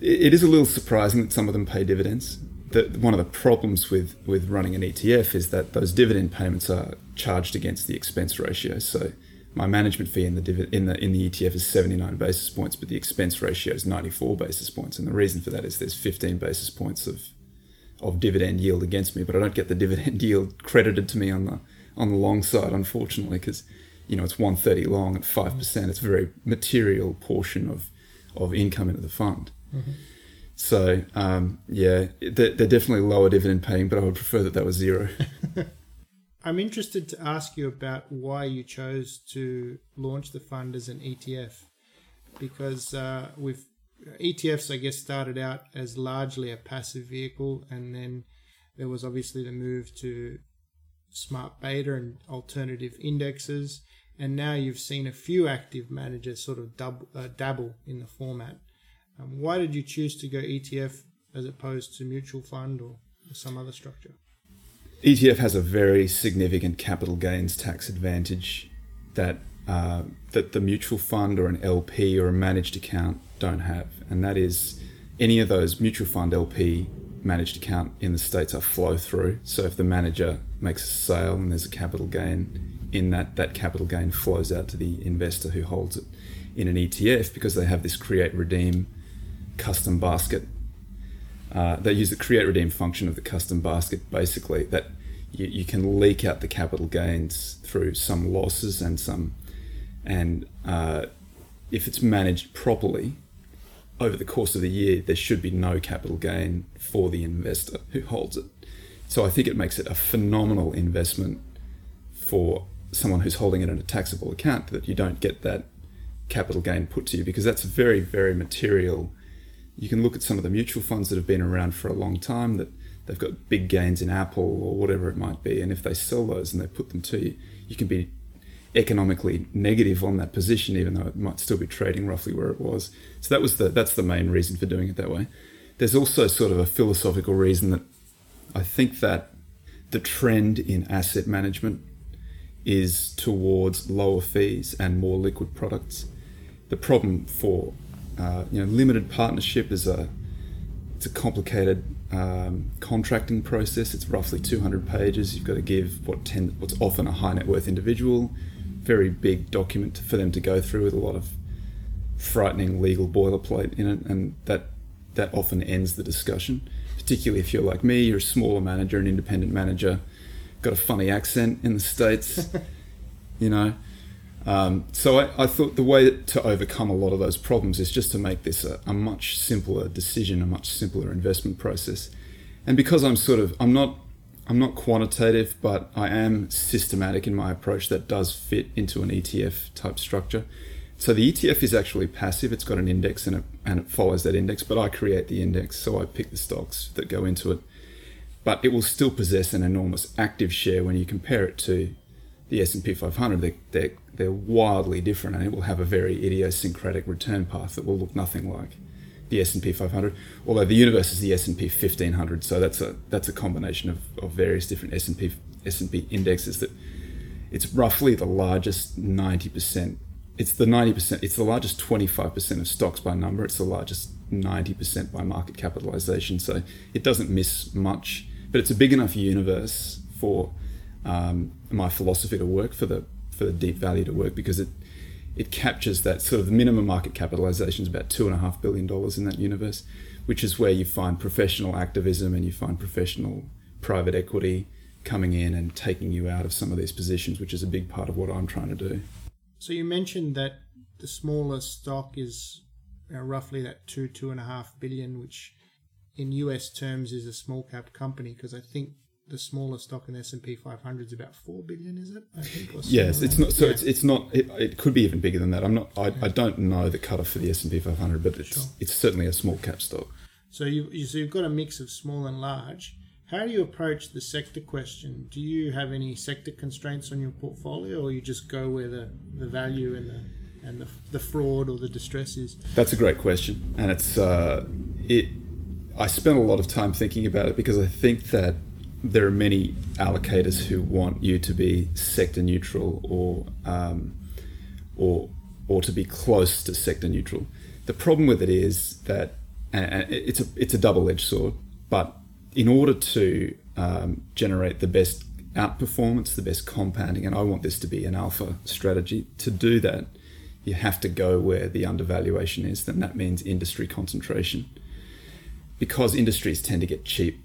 It, it is a little surprising that some of them pay dividends. The, one of the problems with with running an ETF is that those dividend payments are charged against the expense ratio. So my management fee in the div- in the in the ETF is 79 basis points, but the expense ratio is 94 basis points. And the reason for that is there's 15 basis points of of dividend yield against me, but I don't get the dividend yield credited to me on the on the long side, unfortunately, because you know it's 130 long at five percent. It's a very material portion of of income into the fund. Mm-hmm. So um, yeah, they're, they're definitely lower dividend paying, but I would prefer that that was zero. I'm interested to ask you about why you chose to launch the fund as an ETF, because uh, with ETFs, I guess, started out as largely a passive vehicle, and then there was obviously the move to smart beta and alternative indexes, and now you've seen a few active managers sort of dub, uh, dabble in the format. Um, why did you choose to go ETF as opposed to mutual fund or some other structure? ETF has a very significant capital gains tax advantage that uh, that the mutual fund or an LP or a managed account don't have, and that is any of those mutual fund LP managed account in the states are flow through. So if the manager makes a sale and there's a capital gain in that, that capital gain flows out to the investor who holds it in an ETF because they have this create redeem custom basket uh, they use the create redeem function of the custom basket basically that you, you, can leak out the capital gains through some losses and some and uh, if it's managed properly over the course of the year there should be no capital gain for the investor who holds it. So i think it makes it a phenomenal investment for someone who's holding it in a taxable account that you don't get that capital gain put to you because that's very very material you can look at some of the mutual funds that have been around for a long time that they've got big gains in Apple or whatever it might be. And if they sell those and they put them to you, you can be economically negative on that position, even though it might still be trading roughly where it was. So that was the that's the main reason for doing it that way. There's also sort of a philosophical reason that I think that the trend in asset management is towards lower fees and more liquid products. The problem for uh, you know, limited partnership is a it's a complicated um, contracting process. It's roughly 200 pages. You've got to give what ten, what's often a high net worth individual, very big document for them to go through with a lot of frightening legal boilerplate in it, and that that often ends the discussion. Particularly if you're like me, you're a smaller manager, an independent manager, got a funny accent in the states, you know. Um, so I, I, thought the way to overcome a lot of those problems is just to make this a, a, much simpler decision, a much simpler investment process. And because I'm sort of I'm not I'm not quantitative, but I am systematic in my approach that does fit into an ETF type structure. So the ETF is actually passive. It's got an index and it, and it follows that index, but I create the index, so I pick the stocks that go into it. But it will still possess an enormous active share when you compare it to the S&P 500. They, they're they're wildly different, and it will have a very idiosyncratic return path that will look nothing like the S&P 500. Although the universe is the S&P 1500, so that's a that's a combination of, of various different S&P S&P indexes that it's roughly the largest 90%. It's the 90%. It's the largest 25% of stocks by number. It's the largest 90% by market capitalization. So it doesn't miss much, but it's a big enough universe for um, my philosophy to work for the for the deep value to work because it it captures that sort of minimum market capitalization is about two and a half billion dollars in that universe, which is where you find professional activism and you find professional private equity coming in and taking you out of some of these positions, which is a big part of what I'm trying to do. So you mentioned that the smallest stock is roughly that two two and a half billion, which in US terms is a small cap company because I think the smaller stock in the S and P 500 is about four billion, is it? I think. Or Yes, it's not. So that. it's it's not. It, it could be even bigger than that. I'm not. I, I don't know the cutoff for the S and P 500, but it's Sure. it's certainly a small cap stock. So you, you so you've got a mix of small and large. How do you approach the sector question? Do you have any sector constraints on your portfolio, or you just go where the, the value and the and the, the fraud or the distress is? That's a great question, and it's uh, it. I spent a lot of time thinking about it because I think that there are many allocators who want you to be sector neutral or um, or or to be close to sector neutral. The problem with it is that and and it's a it's a double edged sword. But in order to um, generate the best outperformance, the best compounding, and I want this to be an alpha strategy. To do that, you have to go where the undervaluation is. Then that means industry concentration, because industries tend to get cheap.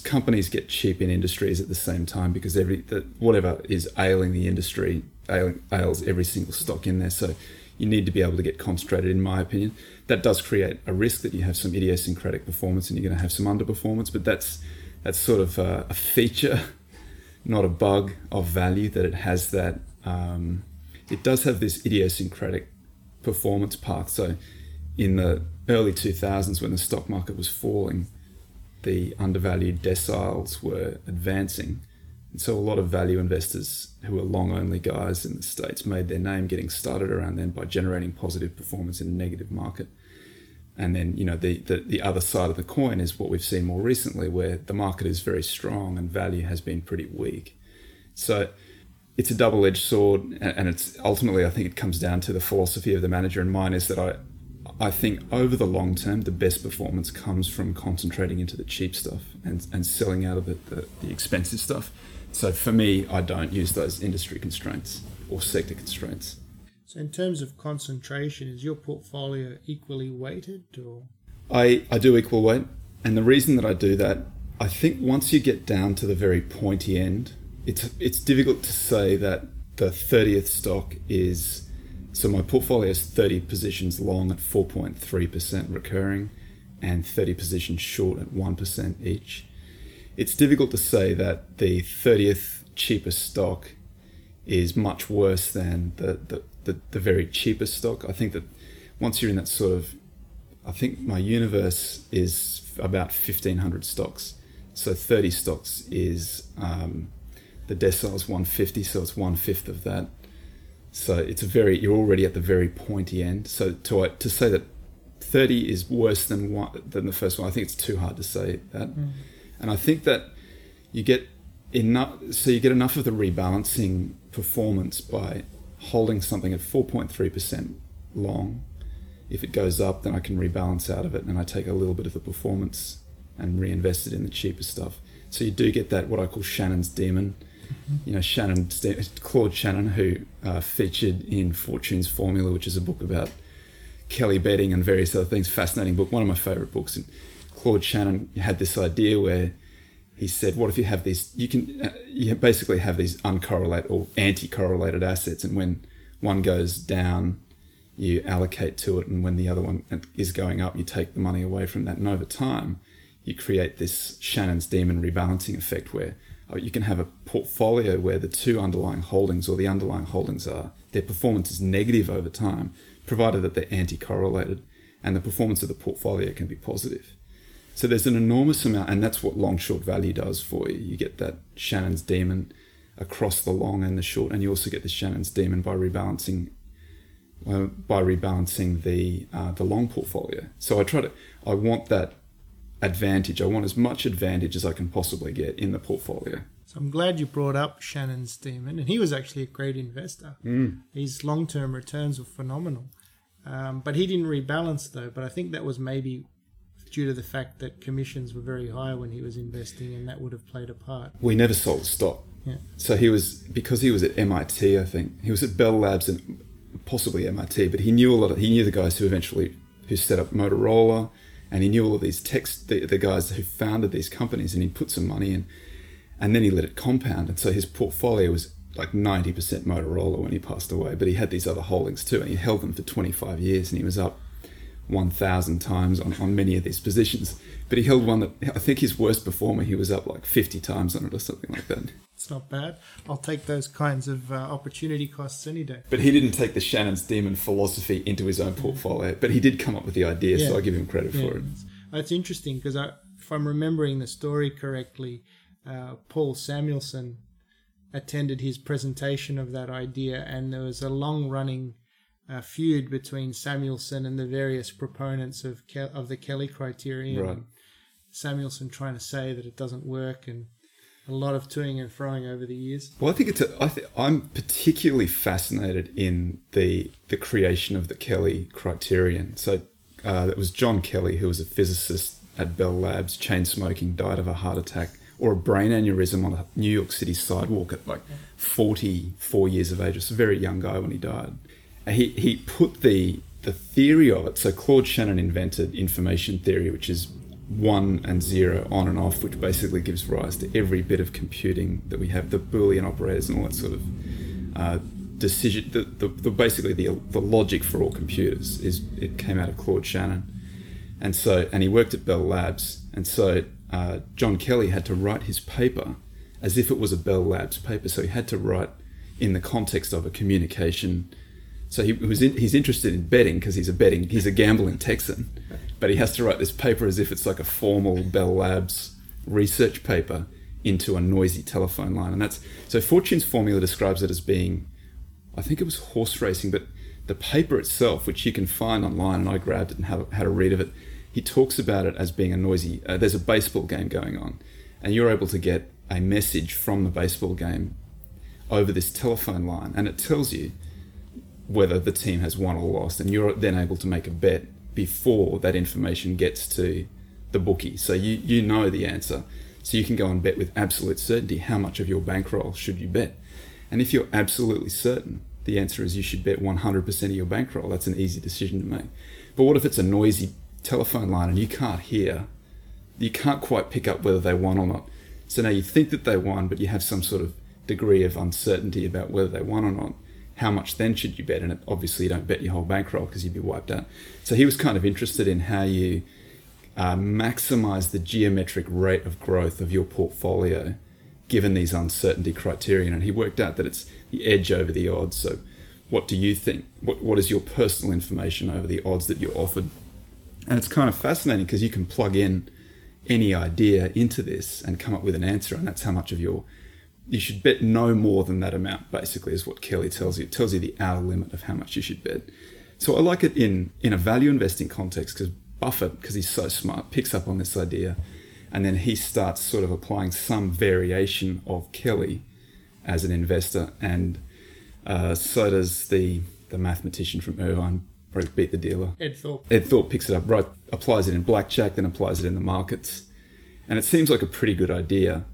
Companies get cheap in industries at the same time because every the, whatever is ailing the industry ailing, ails every single stock in there. So you need to be able to get concentrated. In my opinion, that does create a risk that you have some idiosyncratic performance and you're going to have some underperformance. But that's that's sort of a, a feature, not a bug of value that it has that. Um, it does have this idiosyncratic performance path. So in the early 2000s, when the stock market was falling, the undervalued deciles were advancing. And so a lot of value investors who were long only guys in the States made their name getting started around then by generating positive performance in a negative market. And then, you know, the, the, the other side of the coin is what we've seen more recently, where the market is very strong and value has been pretty weak. So it's a double edged sword. And it's ultimately, I think it comes down to the philosophy of the manager. And mine is that I, I think over the long term, the best performance comes from concentrating into the cheap stuff and, and selling out of the, the, the expensive stuff. So for me, I don't use those industry constraints or sector constraints. So in terms of concentration, is your portfolio equally weighted, or I, I do equal weight. And the reason that I do that, I think once you get down to the very pointy end, it's, it's difficult to say that the 30th stock is. So my portfolio is 30 positions long at 4.3% recurring and 30 positions short at 1% each. It's difficult to say that the 30th cheapest stock is much worse than the, the, the, the very cheapest stock. I think that once you're in that sort of, I think my universe is about 1,500 stocks. So 30 stocks is um, the decile's 150, so it's one fifth of that. So it's a very you're already at the very pointy end. So to to say that 30 is worse than one than the first one, I think it's too hard to say that. Mm. And I think that you get enough so you get enough of the rebalancing performance by holding something at 4.3% long. If it goes up, then I can rebalance out of it and I take a little bit of the performance and reinvest it in the cheaper stuff. So you do get that what I call Shannon's demon. You know, Shannon, Claude Shannon, who uh, featured in Fortune's Formula, which is a book about Kelly betting and various other things. Fascinating book, one of my favorite books. And Claude Shannon had this idea where he said, "What if you have these? You can uh, you basically have these uncorrelated or anti-correlated assets, and when one goes down, you allocate to it, and when the other one is going up, you take the money away from that. And over time, you create this Shannon's demon rebalancing effect where uh, you can have a portfolio where the two underlying holdings or the underlying holdings are their performance is negative over time, provided that they're anti-correlated, and the performance of the portfolio can be positive. So there's an enormous amount, and that's what long short value does for you. You get that Shannon's demon across the long and the short, and you also get the Shannon's demon by rebalancing uh, by rebalancing the uh, the long portfolio. So I try to I want that advantage. I want as much advantage as I can possibly get in the portfolio. So I'm glad you brought up Shannon's demon, and he was actually a great investor. Mm. His long-term returns were phenomenal, um, but he didn't rebalance though. But I think that was maybe due to the fact that commissions were very high when he was investing, and that would have played a part. We never sold stock. Yeah. So he was because he was at MIT, I think he was at Bell Labs and possibly MIT, but he knew a lot. Of, he knew the guys who eventually who set up Motorola, and he knew all of these techs, the, the guys who founded these companies, and he put some money in, and then he let it compound, and so his portfolio was like ninety percent Motorola when he passed away, but he had these other holdings too, and he held them for twenty five years, and he was up 1,000 times on, on many of these positions. But he held one that I think his worst performer, he was up like 50 times on it or something like that. It's not bad. I'll take those kinds of uh, opportunity costs any day. But he didn't take the Shannon's Demon philosophy into his own portfolio. But he did come up with the idea, Yeah. so I give him credit Yeah, for it. it's, it's interesting because if I'm remembering the story correctly, uh, Paul Samuelson attended his presentation of that idea, and there was a long running uh, feud between Samuelson and the various proponents of Ke- of the Kelly criterion. Right. Samuelson trying to say that it doesn't work, and a lot of toing and froing over the years. Well, I think it's. A, I th- I'm particularly fascinated in the the creation of the Kelly criterion. So uh, that was John Kelly, who was a physicist at Bell Labs, chain smoking, died of a heart attack or a brain aneurysm on a New York City sidewalk at like 44 years of age. Just a very young guy when he died. He he put the the theory of it. So Claude Shannon invented information theory, which is one and zero on and off, which basically gives rise to every bit of computing that we have, the Boolean operators and all that sort of uh, decision. The, the, the basically the the logic for all computers is it came out of Claude Shannon, and so and he worked at Bell Labs, and so uh, John Kelly had to write his paper as if it was a Bell Labs paper. So he had to write in the context of a communication. So he was in, he's interested in betting because he's a betting he's a gambling Texan, but he has to write this paper as if it's like a formal Bell Labs research paper into a noisy telephone line, and that's so Fortune's formula describes it as being, I think it was horse racing, but the paper itself, which you can find online, and I grabbed it and had, a- had a read of it. He talks about it as being a noisy. Uh, there's a baseball game going on, and you're able to get a message from the baseball game over this telephone line, and it tells you whether the team has won or lost, and you're then able to make a bet before that information gets to the bookie. So you you know the answer, so you can go and bet with absolute certainty how much of your bankroll should you bet, and if you're absolutely certain, the answer is you should bet 100% of your bankroll. That's an easy decision to make. But what if it's a noisy telephone line and you can't hear, you can't quite pick up whether they won or not. So now you think that they won, but you have some sort of degree of uncertainty about whether they won or not. How much then should you bet? And obviously, you don't bet your whole bankroll because you'd be wiped out. So he was kind of interested in how you uh, maximize the geometric rate of growth of your portfolio given these uncertainty criterion. And he worked out that it's the edge over the odds. So, what do you think? What, what is your personal information over the odds that you're offered? And it's kind of fascinating because you can plug in any idea into this and come up with an answer, and that's how much of your you should bet no more than that amount. Basically, is what Kelly tells you. It tells you the outer limit of how much you should bet. So I like it in in a value investing context because Buffett, because he's so smart, picks up on this idea, and then he starts sort of applying some variation of Kelly as an investor, and uh, so does the the mathematician from Irvine, probably beat the dealer. Ed Thorp. Ed Thorp picks it up, right, applies it in blackjack, then applies it in the markets. And it seems like a pretty good idea.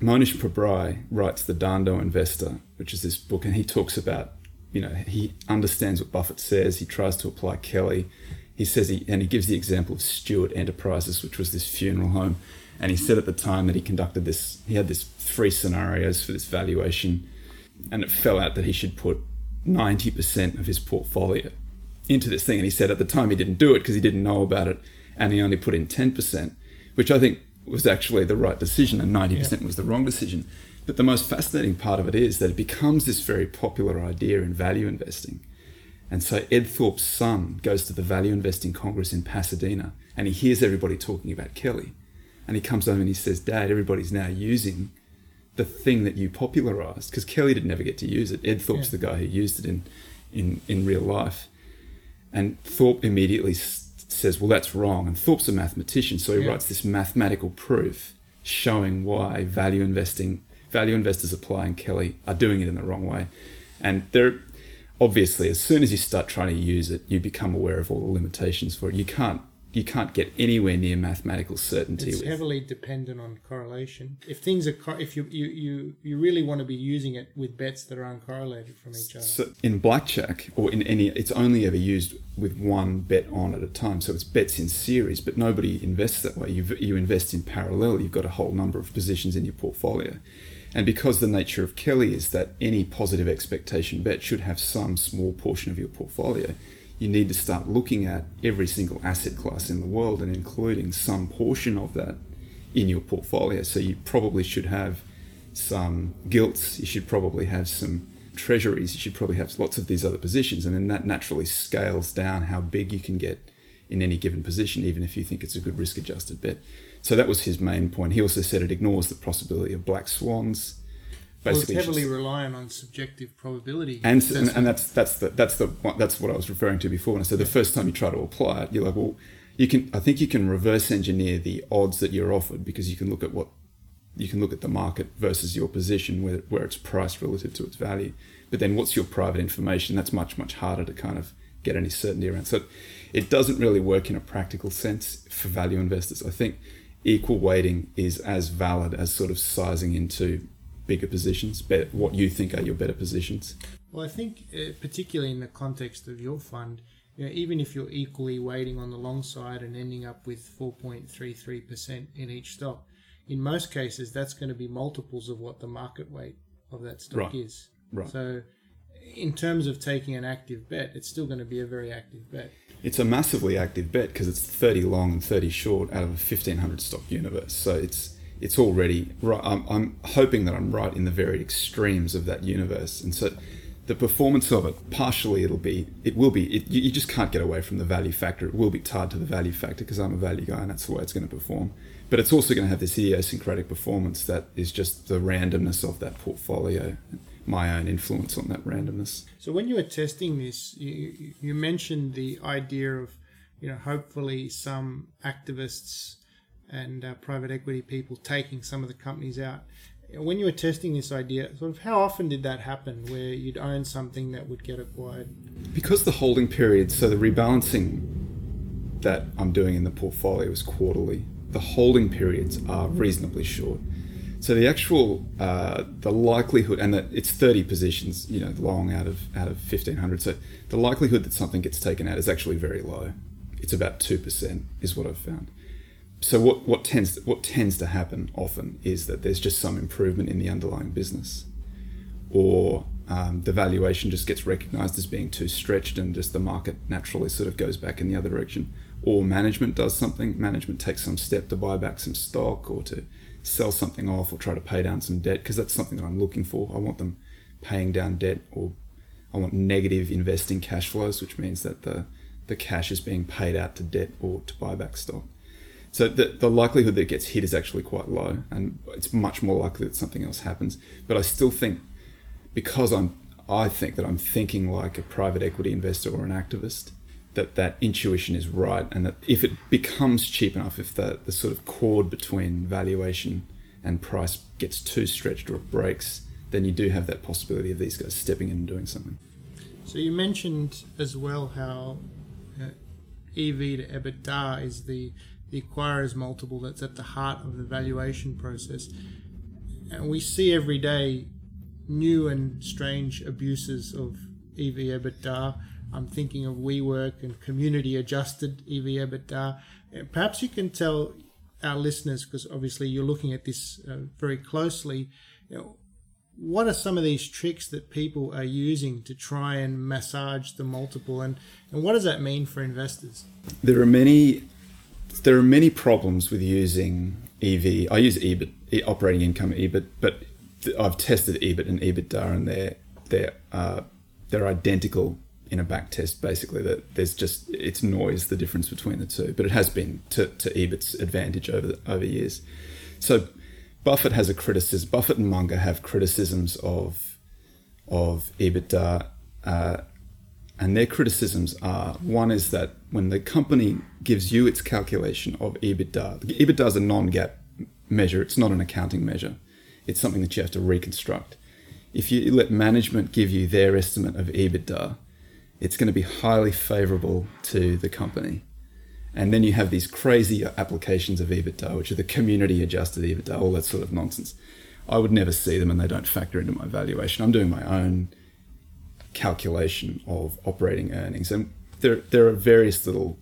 Mohnish Pabrai writes The Dhandho Investor, which is this book, and he talks about, you know, he understands what Buffett says, he tries to apply Kelly. He says, he, and he gives the example of Stewart Enterprises, which was this funeral home. And he said at the time that he conducted this, he had this three scenarios for this valuation, and it fell out that he should put 90% of his portfolio into this thing. And he said at the time he didn't do it because he didn't know about it and he only put in 10%, which I think was actually the right decision and 90% was the wrong decision. But the most fascinating part of it is that it becomes this very popular idea in value investing. And so Ed Thorp's son goes to the Value Investing Congress in Pasadena and he hears everybody talking about Kelly. And he comes home and he says, Dad, everybody's now using the thing that you popularized because Kelly did never get to use it. Ed Thorp's Yeah. the guy who used it in, in, in real life. And Thorp immediately says, Well, that's wrong. And Thorp's a mathematician, so he Yeah. writes this mathematical proof showing why value investing, value investors applying Kelly are doing it in the wrong way. And they're obviously, as soon as you start trying to use it, you become aware of all the limitations for it. You can't you can't get anywhere near mathematical certainty. It's with- heavily dependent on correlation. If things are, co- if you, you you you really want to be using it with bets that are uncorrelated from each other. So in blackjack or in any, it's only ever used with one bet on at a time. So it's bets in series, but nobody invests that way. You you invest in parallel. You've got a whole number of positions in your portfolio, and because the nature of Kelly is that any positive expectation bet should have some small portion of your portfolio, you need to start looking at every single asset class in the world and including some portion of that in your portfolio. So you probably should have some gilts, you should probably have some treasuries, you should probably have lots of these other positions, and then that naturally scales down how big you can get in any given position, even if you think it's a good risk adjusted bet. So that was his main point. He also said it ignores the possibility of black swans. Basically, well, it's heavily just, reliant on subjective probability, and and, and that's that's the that's the that's what I was referring to before. And so the first time you try to apply it, you're like, well, you can. I think you can reverse engineer the odds that you're offered because you can look at what you can look at the market versus your position where where it's priced relative to its value. But then, what's your private information? That's much much harder to kind of get any certainty around. So it doesn't really work in a practical sense for value investors. I think equal weighting is as valid as sort of sizing into bigger positions, better, what you think are your better positions? Well, I think uh, particularly in the context of your fund, you know, even if you're equally weighting on the long side and ending up with 4.33% in each stock, in most cases that's going to be multiples of what the market weight of that stock right. is. Right. So, in terms of taking an active bet, it's still going to be a very active bet. It's a massively active bet because it's 30 long and 30 short out of a 1500 stock universe. So it's it's already right. I'm, I'm hoping that I'm right in the very extremes of that universe, and so the performance of it partially it'll be it will be it, you just can't get away from the value factor. It will be tied to the value factor because I'm a value guy, and that's the way it's going to perform. But it's also going to have this idiosyncratic performance that is just the randomness of that portfolio my own influence on that randomness. So when you were testing this, you you mentioned the idea of you know hopefully some activists and uh, private equity people taking some of the companies out. When you were testing this idea, sort of how often did that happen where you'd own something that would get acquired? Because the holding period, so the rebalancing that I'm doing in the portfolio is quarterly, the holding periods are reasonably short. So the actual uh, the likelihood, and that it's 30 positions, you know, long out of out of 1500. So the likelihood that something gets taken out is actually very low. It's about two percent, is what I've found so what, what tends what tends to happen often is that there's just some improvement in the underlying business, or um, the valuation just gets recognised as being too stretched, and just the market naturally sort of goes back in the other direction, or management does something. Management takes some step to buy back some stock or to sell something off or try to pay down some debt because that's something that I'm looking for. I want them paying down debt or I want negative investing cash flows, which means that the the cash is being paid out to debt or to buy back stock. So the, the likelihood that it gets hit is actually quite low, and it's much more likely that something else happens. But I still think, because I'm, I think that I'm thinking like a private equity investor or an activist, that that intuition is right, and that if it becomes cheap enough, if the, the sort of cord between valuation and price gets too stretched or breaks, then you do have that possibility of these guys stepping in and doing something. So you mentioned as well how uh, EV to EBITDA is the the acquirer's multiple that's at the heart of the valuation process. And we see every day new and strange abuses of EV EBITDA. I'm thinking of WeWork and community adjusted EV EBITDA. Perhaps you can tell our listeners, because obviously you're looking at this uh, very closely, you know, what are some of these tricks that people are using to try and massage the multiple and, and what does that mean for investors? There are many there are many problems with using EV. I use EBIT, operating income EBIT, but I've tested EBIT and EBITDA, and they're they're uh, they're identical in a back test. Basically, that there's just it's noise the difference between the two, but it has been to, to EBIT's advantage over over years. So Buffett has a criticism. Buffett and Munger have criticisms of of EBITDA. Uh, and their criticisms are one is that when the company gives you its calculation of EBITDA, EBITDA is a non GAAP measure, it's not an accounting measure. It's something that you have to reconstruct. If you let management give you their estimate of EBITDA, it's going to be highly favorable to the company. And then you have these crazy applications of EBITDA, which are the community adjusted EBITDA, all that sort of nonsense. I would never see them and they don't factor into my valuation. I'm doing my own calculation of operating earnings. And there, there are various little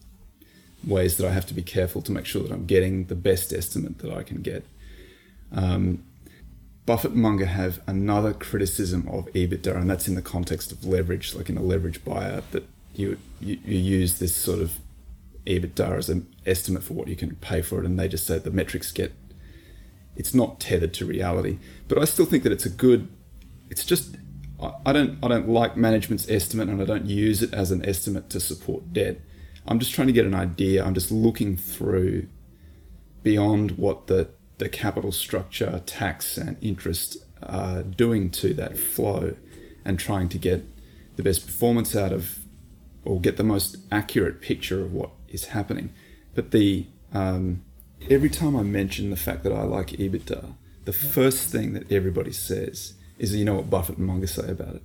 ways that I have to be careful to make sure that I'm getting the best estimate that I can get. Um, Buffett and Munger have another criticism of EBITDA, and that's in the context of leverage, like in a leverage buyout, that you, you you use this sort of EBITDA as an estimate for what you can pay for it, and they just say the metrics get it's not tethered to reality. But I still think that it's a good. It's just I don't I don't like management's estimate, and I don't use it as an estimate to support debt. I'm just trying to get an idea. I'm just looking through beyond what the the capital structure, tax, and interest are doing to that flow, and trying to get the best performance out of, or get the most accurate picture of what is happening. But the um, every time I mention the fact that I like EBITDA, the first thing that everybody says is, you know what Buffett and Munger say about it.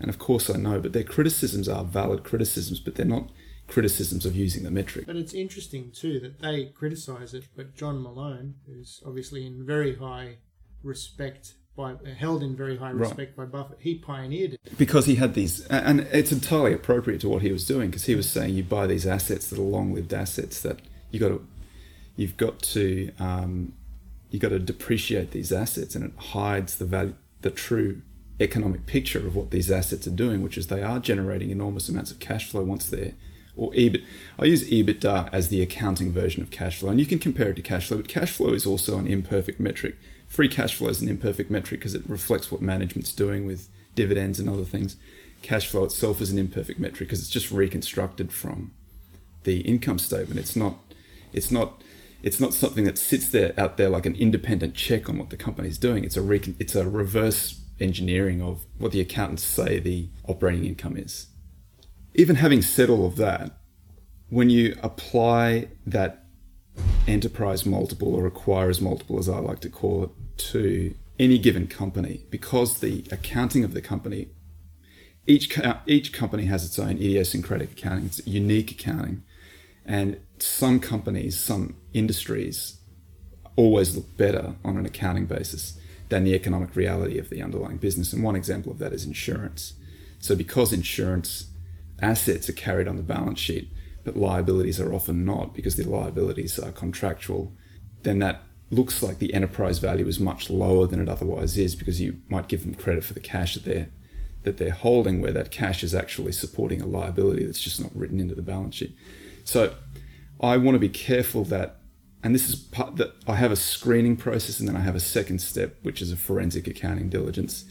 And of course I know, but their criticisms are valid criticisms, but they're not criticisms of using the metric. But it's interesting too that they criticize it, but John Malone, who's obviously in very high respect by held in very high respect right. by Buffett, he pioneered it because he had these, and it's entirely appropriate to what he was doing because he was saying you buy these assets that are long-lived assets that you got to you've got to um, you've got to depreciate these assets, and it hides the value, the true economic picture of what these assets are doing, which is they are generating enormous amounts of cash flow once they're or EBIT. I use EBITDA as the accounting version of cash flow, and you can compare it to cash flow, but cash flow is also an imperfect metric. Free cash flow is an imperfect metric because it reflects what management's doing with dividends and other things. Cash flow itself is an imperfect metric because it's just reconstructed from the income statement. It's not. It's not it's not something that sits there out there like an independent check on what the company's doing. It's a recon- it's a reverse engineering of what the accountants say the operating income is. Even having said all of that, when you apply that enterprise multiple or acquirers multiple, as I like to call it, to any given company, because the accounting of the company, each each company has its own idiosyncratic accounting, it's unique accounting, and some companies, some industries always look better on an accounting basis than the economic reality of the underlying business. And one example of that is insurance. So, because insurance assets are carried on the balance sheet, but liabilities are often not because the liabilities are contractual, then that looks like the enterprise value is much lower than it otherwise is because you might give them credit for the cash that they're that they're holding where that cash is actually supporting a liability that's just not written into the balance sheet. So I want to be careful that, and this is part that I have a screening process and then I have a second step, which is a forensic accounting diligence.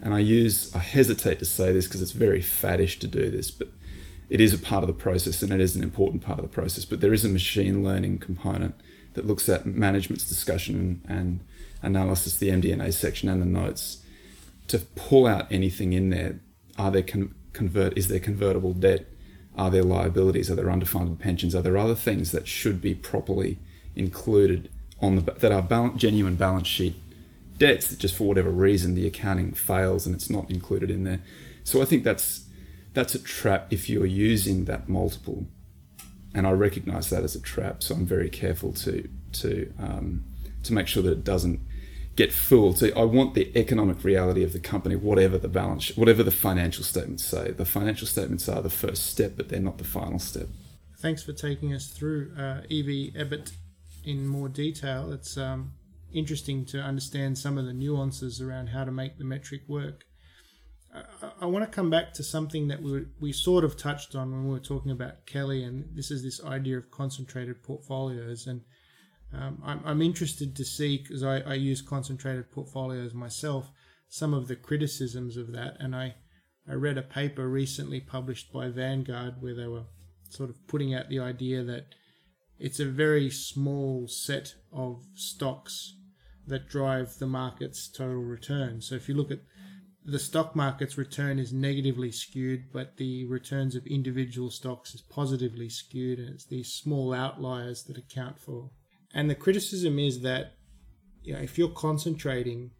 And I use, I hesitate to say this because it's very faddish to do this, but it is a part of the process and it is an important part of the process. But there is a machine learning component that looks at management's discussion and, analysis, the MD&A section and the notes to pull out anything in there. Are there con- convert? Is there convertible debt? Are there liabilities? Are there underfunded pensions? Are there other things that should be properly included on the that are balance, genuine balance sheet debts that just for whatever reason the accounting fails and it's not included in there? So I think that's that's a trap if you're using that multiple, and I recognise that as a trap. So I'm very careful to to um, to make sure that it doesn't get fooled. So I want the economic reality of the company, whatever the balance, whatever the financial statements say. The financial statements are the first step, but they're not the final step. Thanks for taking us through uh, EV EBIT in more detail. It's um, interesting to understand some of the nuances around how to make the metric work. I, I want to come back to something that we, we sort of touched on when we were talking about Kelly, and this is this idea of concentrated portfolios. And um, I'm, I'm, interested to see because I, I, use concentrated portfolios myself. Some of the criticisms of that, and I I read a paper recently published by Vanguard where they were sort of putting out the idea that it's a very small set of stocks that drive the market's total return. So if you look at the stock market's return is negatively skewed, but the returns of individual stocks is positively skewed, and it's these small outliers that account for and the criticism is that you know if you're concentrating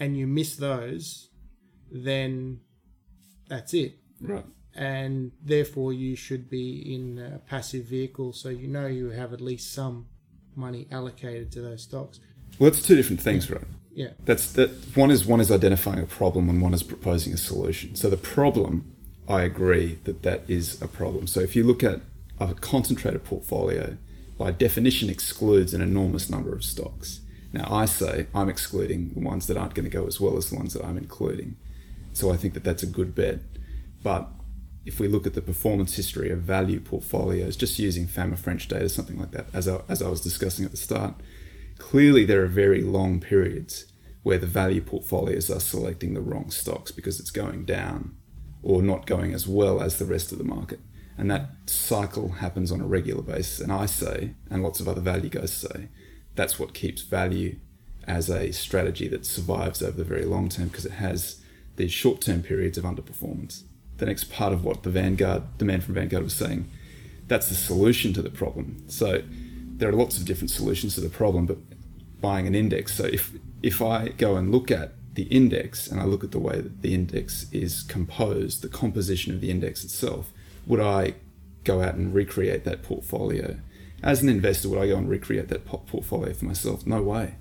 and you miss those, then that's it. Right. And therefore, you should be in a passive vehicle, so you know you have at least some money allocated to those stocks. Well, that's two different things, right? Yeah. That's that. One is one is identifying a problem, and one is proposing a solution. So the problem, I agree that that is a problem. So if you look at a concentrated portfolio, by definition excludes an enormous number of stocks. Now, I say I'm excluding the ones that aren't going to go as well as the ones that I'm including. So I think that that's a good bet. But if we look at the performance history of value portfolios, just using Fama French data, something like that, as I, as I was discussing at the start, clearly there are very long periods where the value portfolios are selecting the wrong stocks because it's going down or not going as well as the rest of the market. And that cycle happens on a regular basis. And I say, and lots of other value guys say, that's what keeps value as a strategy that survives over the very long term because it has these short term periods of underperformance. The next part of what the Vanguard, the man from Vanguard was saying, that's the solution to the problem. So there are lots of different solutions to the problem, but buying an index. So if if I go and look at the index and I look at the way that the index is composed, the composition of the index itself, would I go out and recreate that portfolio? As an investor, would I go and recreate that portfolio for myself? No way,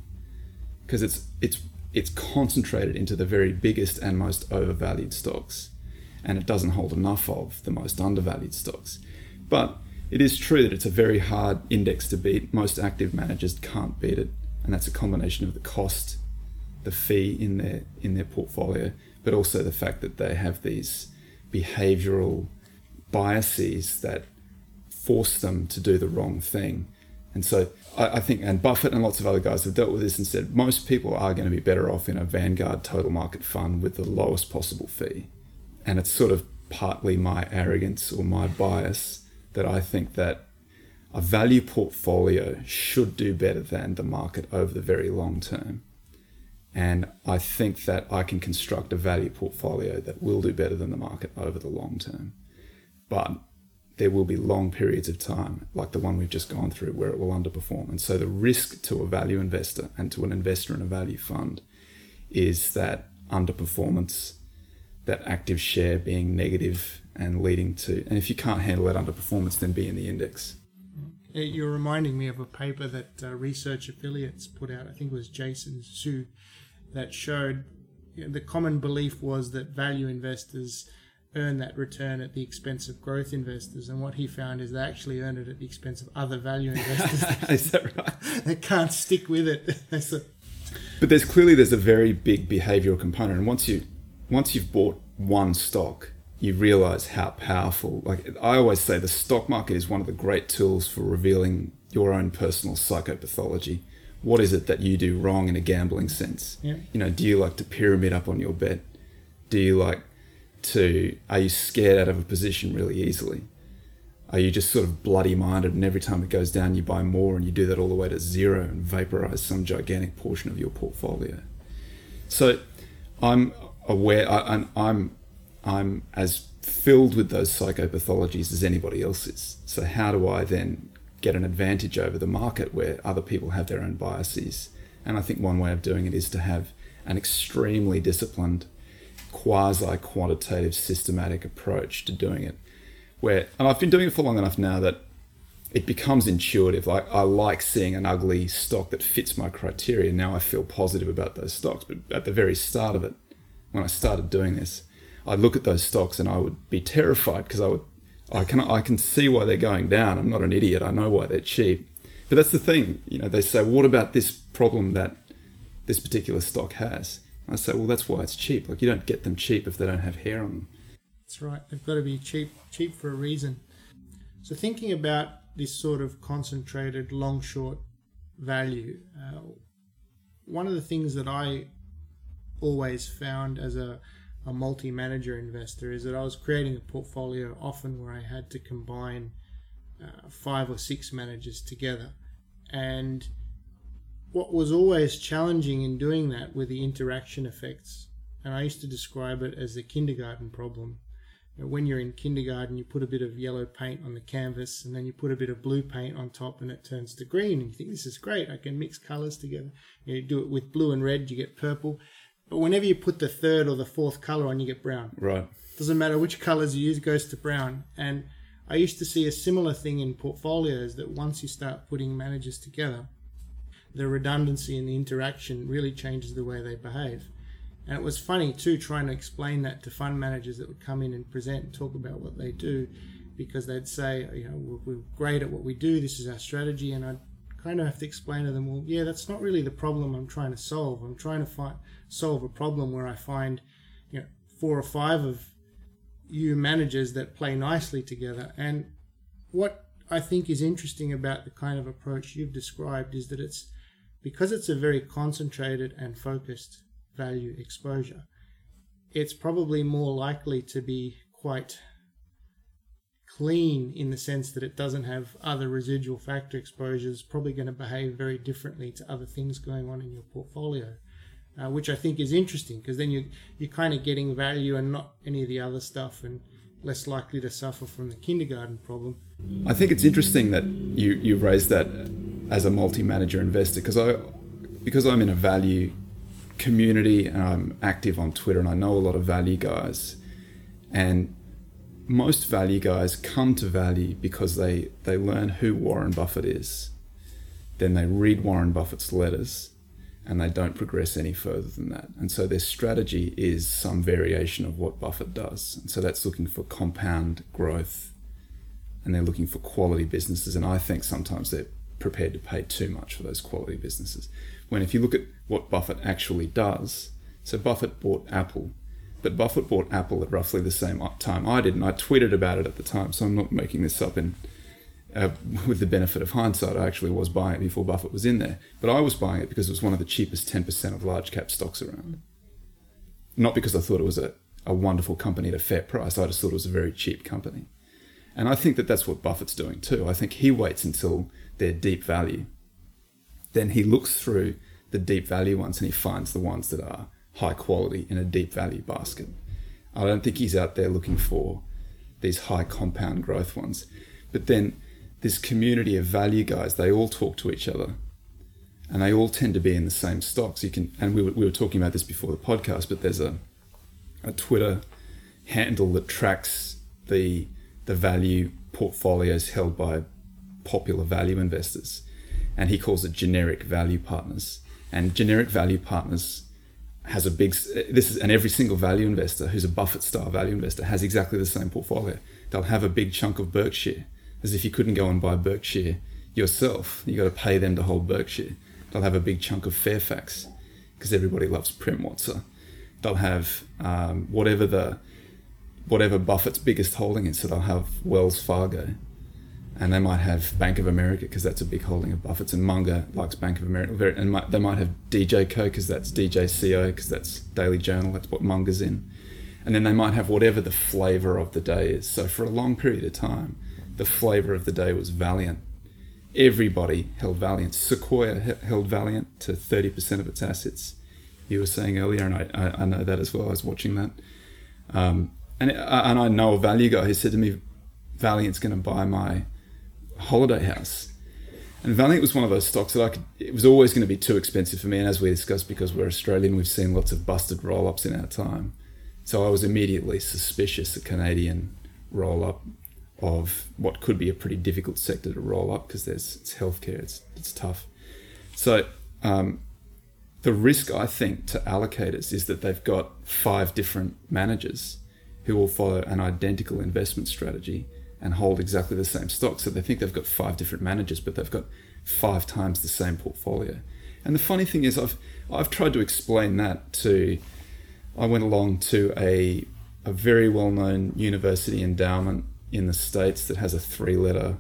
because it's it's it's concentrated into the very biggest and most overvalued stocks, and it doesn't hold enough of the most undervalued stocks. But it is true that it's a very hard index to beat. Most active managers can't beat it, and that's a combination of the cost, the fee in their in their portfolio, but also the fact that they have these behavioral biases that force them to do the wrong thing. And so I, I, think, and Buffett and lots of other guys have dealt with this and said most people are going to be better off in a Vanguard total market fund with the lowest possible fee. And it's sort of partly my arrogance or my bias that I think that a value portfolio should do better than the market over the very long term. And I think that I can construct a value portfolio that will do better than the market over the long term. But there will be long periods of time, like the one we've just gone through, where it will underperform. And so the risk to a value investor and to an investor in a value fund is that underperformance, that active share being negative and leading to, and if you can't handle that underperformance, then be in the index. You're reminding me of a paper that uh, Research Affiliates put out, I think it was Jason Hsu, that showed you know, the common belief was that value investors earn that return at the expense of growth investors. And what he found is they actually earn it at the expense of other value investors. is that right? they can't stick with it. but there's clearly there's a very big behavioral component, and once you once you've bought one stock, you realize how powerful. Like I always say, the stock market is one of the great tools for revealing your own personal psychopathology. What is it that you do wrong in a gambling sense? Yeah. You know, do you like to pyramid up on your bet? Do you like to are you scared out of a position really easily? Are you just sort of bloody minded and every time it goes down you buy more and you do that all the way to zero and vaporize some gigantic portion of your portfolio? So I'm aware I, I'm I'm as filled with those psychopathologies as anybody else is. So how do I then get an advantage over the market where other people have their own biases? And I think one way of doing it is to have an extremely disciplined quasi quantitative systematic approach to doing it. Where, and I've been doing it for long enough now that it becomes intuitive. Like I like seeing an ugly stock that fits my criteria. Now I feel positive about those stocks. But at the very start of it, when I started doing this, I'd look at those stocks and I would be terrified because I would, I can, I can see why they're going down. I'm not an idiot. I know why they're cheap. But that's the thing. You know, they say, what about this problem that this particular stock has? I say, well, that's why it's cheap. Like you don't get them cheap if they don't have hair on them. That's right. They've got to be cheap, cheap for a reason. So thinking about this sort of concentrated long short value, uh, one of the things that I always found as a, a multi manager investor is that I was creating a portfolio often where I had to combine uh, five or six managers together. And what was always challenging in doing that were the interaction effects. And I used to describe it as the kindergarten problem. When you're in kindergarten, you put a bit of yellow paint on the canvas and then you put a bit of blue paint on top and it turns to green. And you think, this is great, I can mix colors together. You do it with blue and red, you get purple. But whenever you put the third or the fourth color on, you get brown. Right. Doesn't matter which colors you use, goes to brown. And I used to see a similar thing in portfolios that once you start putting managers together, the redundancy and the interaction really changes the way they behave. And it was funny too trying to explain that to fund managers that would come in and present and talk about what they do because they'd say, you know, we're, we're great at what we do, this is our strategy. And I'd kind of have to explain to them, well, yeah, that's not really the problem I'm trying to solve. I'm trying to find, solve a problem where I find, you know, four or five of you managers that play nicely together. And what I think is interesting about the kind of approach you've described is that it's because it's a very concentrated and focused value exposure, it's probably more likely to be quite clean in the sense that it doesn't have other residual factor exposures, probably going to behave very differently to other things going on in your portfolio. Uh, which I think is interesting because then you you're kind of getting value and not any of the other stuff, and less likely to suffer from the kindergarten problem. I think it's interesting that you you raised that as a multi-manager investor because I because I'm in a value community and I'm active on Twitter and I know a lot of value guys, and most value guys come to value because they they learn who Warren Buffett is, then they read Warren Buffett's letters and they don't progress any further than that. And so their strategy is some variation of what Buffett does. And so that's looking for compound growth and they're looking for quality businesses. And I think sometimes they're prepared to pay too much for those quality businesses. When if you look at what Buffett actually does, so Buffett bought Apple, but Buffett bought Apple at roughly the same time I did. And I tweeted about it at the time, so I'm not making this up in uh, with the benefit of hindsight, I actually was buying it before Buffett was in there. But I was buying it because it was one of the cheapest 10% of large cap stocks around. Not because I thought it was a, a wonderful company at a fair price, I just thought it was a very cheap company. And I think that that's what Buffett's doing too. I think he waits until they're deep value. Then he looks through the deep value ones and he finds the ones that are high quality in a deep value basket. I don't think he's out there looking for these high compound growth ones. But then this community of value guys, they all talk to each other and they all tend to be in the same stocks. You can, and we were, we were talking about this before the podcast, but there's a, a Twitter handle that tracks the, the value portfolios held by popular value investors. And he calls it generic value partners. And generic value partners has a big, this is, and every single value investor who's a Buffett style value investor has exactly the same portfolio. They'll have a big chunk of Berkshire as if you couldn't go and buy Berkshire yourself. You got to pay them to hold Berkshire. They'll have a big chunk of Fairfax because everybody loves Prem Watsa. They'll have um, whatever the whatever Buffett's biggest holding is. So they'll have Wells Fargo, and they might have Bank of America because that's a big holding of Buffett's. And Munger likes Bank of America, and they might have DJCO because that's DJCO because that's Daily Journal. That's what Munger's in. And then they might have whatever the flavor of the day is. So for a long period of time, the flavor of the day was Valeant. Everybody held Valeant. Sequoia held Valeant to 30% of its assets. You were saying earlier, and I, I, know that as well. I was watching that. Um, and, and I know a value guy who said to me, Valeant's going to buy my holiday house. And Valeant was one of those stocks that I could, it was always going to be too expensive for me. And as we discussed, because we're Australian, we've seen lots of busted roll ups in our time. So I was immediately suspicious a Canadian roll up of what could be a pretty difficult sector to roll up because there's it's healthcare, it's it's tough. So um, the risk I think to allocators is that they've got five different managers who will follow an identical investment strategy and hold exactly the same stock. So they think they've got five different managers, but they've got five times the same portfolio. And the funny thing is, I've I've tried to explain that to. I went along to a a very well known university endowment in the States that has a three letter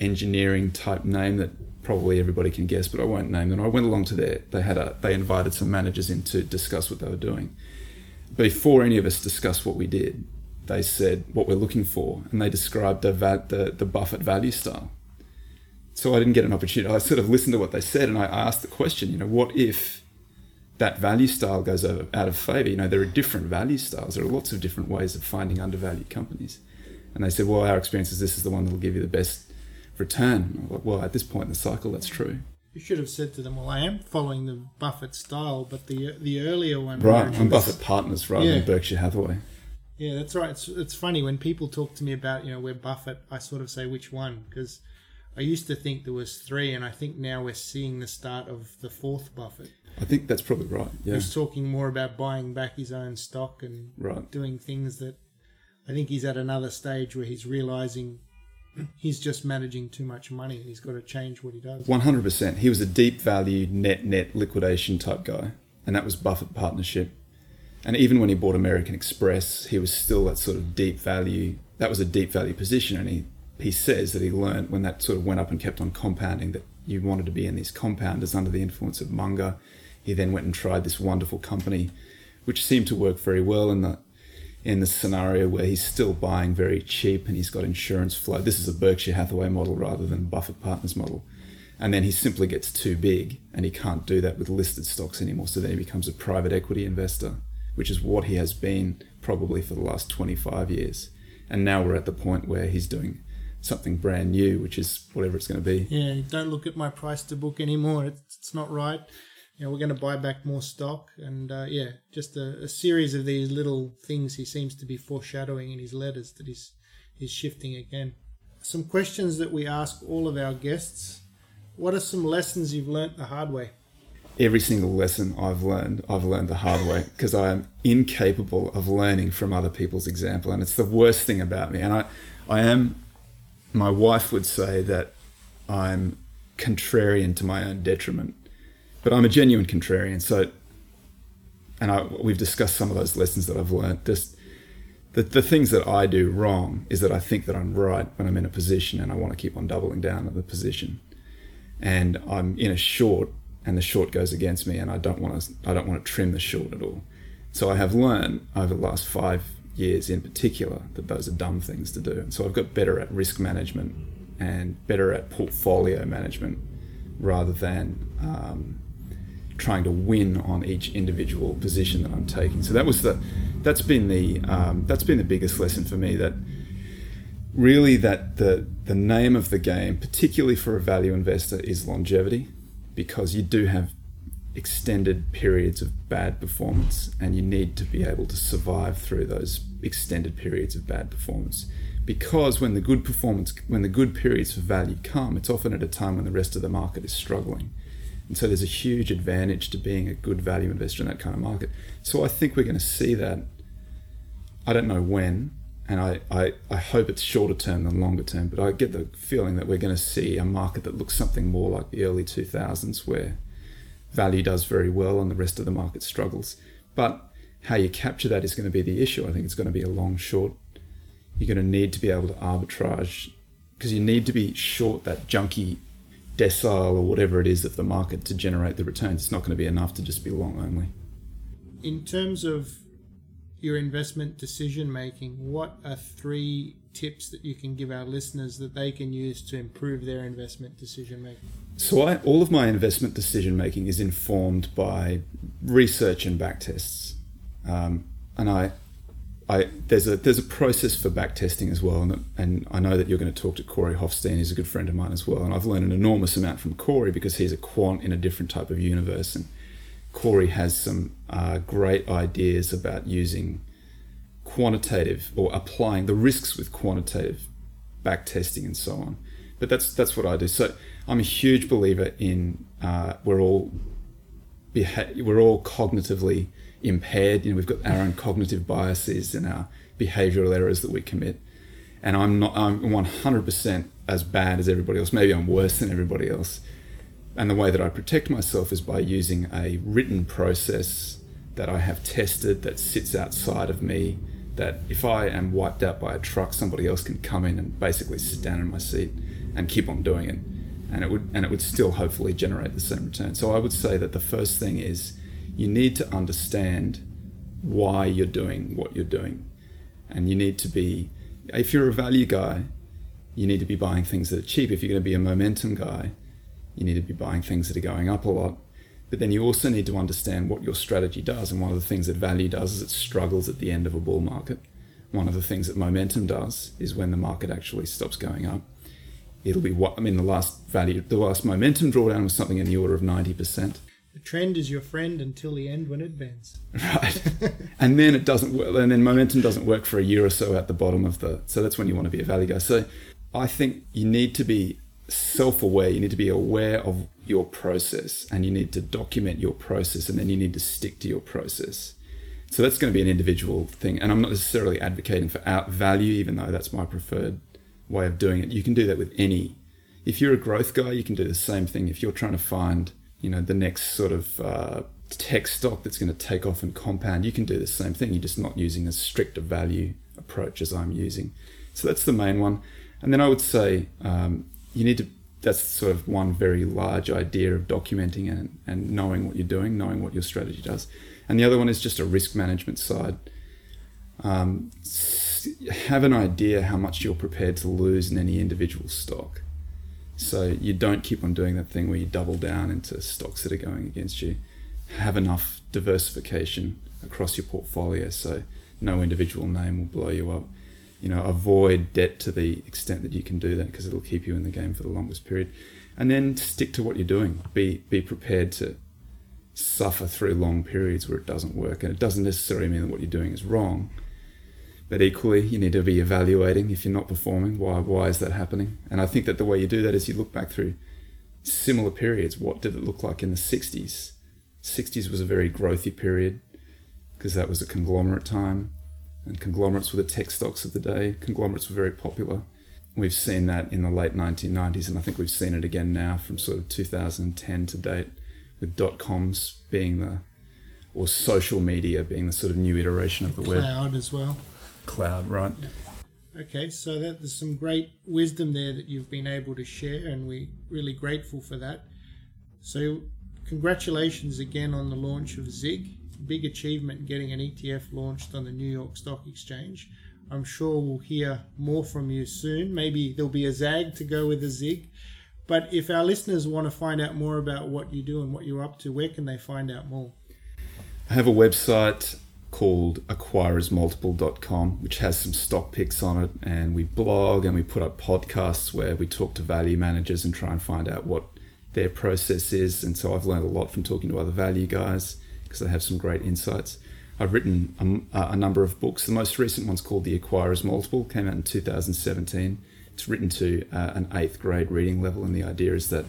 engineering type name that probably everybody can guess, but I won't name them. I went along to their, they had a, they invited some managers in to discuss what they were doing. Before any of us discussed what we did, they said what we're looking for, and they described the, the, the Buffett value style. So I didn't get an opportunity. I sort of listened to what they said, and I asked the question, you know, what if that value style goes out of favor? You know, there are different value styles. There are lots of different ways of finding undervalued companies. And they said, well, our experience is this is the one that will give you the best return. Like, well, at this point in the cycle, that's true. You should have said to them, "Well, I am following the Buffett style, but the the earlier one." Right, I'm Buffett partners rather yeah. than Berkshire Hathaway. Yeah, that's right. It's it's funny when people talk to me about you know where Buffett. I sort of say which one because I used to think there was three, and I think now we're seeing the start of the fourth Buffett. I think that's probably right. Yeah, he's talking more about buying back his own stock and right. doing things that I think he's at another stage where he's realizing he's just managing too much money and he's got to change what he does. 100%. He was a deep value net net liquidation type guy, and that was Buffett partnership. And even when he bought American Express, he was still that sort of deep value. That was a deep value position, and he he says that he learned when that sort of went up and kept on compounding that you wanted to be in these compounders under the influence of Munger. He then went and tried this wonderful company, which seemed to work very well in the in the scenario where he's still buying very cheap and he's got insurance flow. This is a Berkshire Hathaway model rather than Buffett Partners model. And then he simply gets too big and he can't do that with listed stocks anymore. So then he becomes a private equity investor, which is what he has been probably for the last 25 years. And now we're at the point where he's doing something brand new, which is whatever it's going to be. Yeah, don't look at my price to book anymore. It's, it's not right you know, we're going to buy back more stock. And uh, yeah, just a, a, series of these little things he seems to be foreshadowing in his letters that he's, he's shifting again. Some questions that we ask all of our guests. What are some lessons you've learnt the hard way? Every single lesson I've learned, I've learned the hard way because I am incapable of learning from other people's example. And it's the worst thing about me. And I, I am, my wife would say that I'm contrarian to my own detriment but I'm a genuine contrarian. So, and I, we've discussed some of those lessons that I've learned. Just the, the things that I do wrong is that I think that I'm right when I'm in a position and I want to keep on doubling down on the position. And I'm in a short and the short goes against me and I don't want to I don't want to trim the short at all. So I have learned over the last five years in particular that those are dumb things to do. So I've got better at risk management and better at portfolio management rather than um, trying to win on each individual position that I'm taking. So that was the that's been the um, that's been the biggest lesson for me that really that the the name of the game, particularly for a value investor, is longevity, because you do have extended periods of bad performance and you need to be able to survive through those extended periods of bad performance because when the good performance when the good periods for value come it's often at a time when the rest of the market is struggling and so there's a huge advantage to being a good value investor in that kind of market. So I think we're going to see that. I don't know when, and I, I, I hope it's shorter term than longer term, but I get the feeling that we're going to see a market that looks something more like the early 2000s where value does very well and the rest of the market struggles. But how you capture that is going to be the issue. I think it's going to be a long short. You're going to need to be able to arbitrage because you need to be short that junky decile or whatever it is of the market to generate the returns. It's not going to be enough to just be long only. In terms of your investment decision making, what are three tips that you can give our listeners that they can use to improve their investment decision making? So, I, all of my investment decision making is informed by research and backtests. Um, and I, I, there's a there's a process for back testing as well, and, and I know that you're going to talk to Corey Hoffstein, He's a good friend of mine as well, and I've learned an enormous amount from Corey because he's a quant in a different type of universe, and Corey has some uh, great ideas about using quantitative or applying the risks with quantitative back testing and so on. But that's that's what I do. So I'm a huge believer in uh, we're all beha- we're all cognitively impaired. You know, we've got our own cognitive biases and our behavioral errors that we commit. And I'm not, I'm 100% as bad as everybody else. Maybe I'm worse than everybody else. And the way that I protect myself is by using a written process that I have tested that sits outside of me. That if I am wiped out by a truck, somebody else can come in and basically sit down in my seat and keep on doing it. And it would and it would still hopefully generate the same return. So I would say that the first thing is you need to understand why you're doing what you're doing. And you need to be, if you're a value guy, you need to be buying things that are cheap. If you're going to be a momentum guy, you need to be buying things that are going up a lot. But then you also need to understand what your strategy does. And one of the things that value does is it struggles at the end of a bull market. One of the things that momentum does is when the market actually stops going up. It'll be what I mean. The last value, the last momentum drawdown was something in the order of ninety percent. The trend is your friend until the end when it bends. Right. and then it doesn't work. And then momentum doesn't work for a year or so at the bottom of the. So that's when you want to be a value guy. So I think you need to be self aware. You need to be aware of your process and you need to document your process and then you need to stick to your process. So that's going to be an individual thing. And I'm not necessarily advocating for out value, even though that's my preferred way of doing it. You can do that with any. If you're a growth guy, you can do the same thing. If you're trying to find you know the next sort of uh, tech stock that's going to take off and compound, you can do the same thing. You're just not using as strict a value approach as I'm using. So that's the main one. And then I would say um, you need to, that's sort of one very large idea of documenting and, and knowing what you're doing, knowing what your strategy does. And the other one is just a risk management side. Um, have an idea how much you're prepared to lose in any individual stock. So you don't keep on doing that thing where you double down into stocks that are going against you. Have enough diversification across your portfolio so no individual name will blow you up. You know, avoid debt to the extent that you can do that because it'll keep you in the game for the longest period. And then stick to what you're doing. Be be prepared to suffer through long periods where it doesn't work. And it doesn't necessarily mean that what you're doing is wrong but equally, you need to be evaluating if you're not performing. Why? Why is that happening? And I think that the way you do that is you look back through similar periods. What did it look like in the '60s? '60s was a very growthy period because that was a conglomerate time, and conglomerates were the tech stocks of the day. Conglomerates were very popular. We've seen that in the late 1990s, and I think we've seen it again now from sort of 2010 to date, with dot coms being the or social media being the sort of new iteration of the Cloud web. Cloud as well cloud, right? Okay, so that, there's some great wisdom there that you've been able to share, and we're really grateful for that. So, congratulations again on the launch of ZIG. Big achievement getting an ETF launched on the New York Stock Exchange. I'm sure we'll hear more from you soon. Maybe there'll be a ZAG to go with a ZIG. But if our listeners want to find out more about what you do and what you're up to, where can they find out more? I have a website called acquirersmultiple.com, which has some stock picks on it. And we blog and we put up podcasts where we talk to value managers and try and find out what their process is. And so I've learned a lot from talking to other value guys because they have some great insights. I've written a, a, number of books. The most recent one's called The Acquirer's Multiple, came out in 2017. It's written to uh, an eighth grade reading level, and the idea is that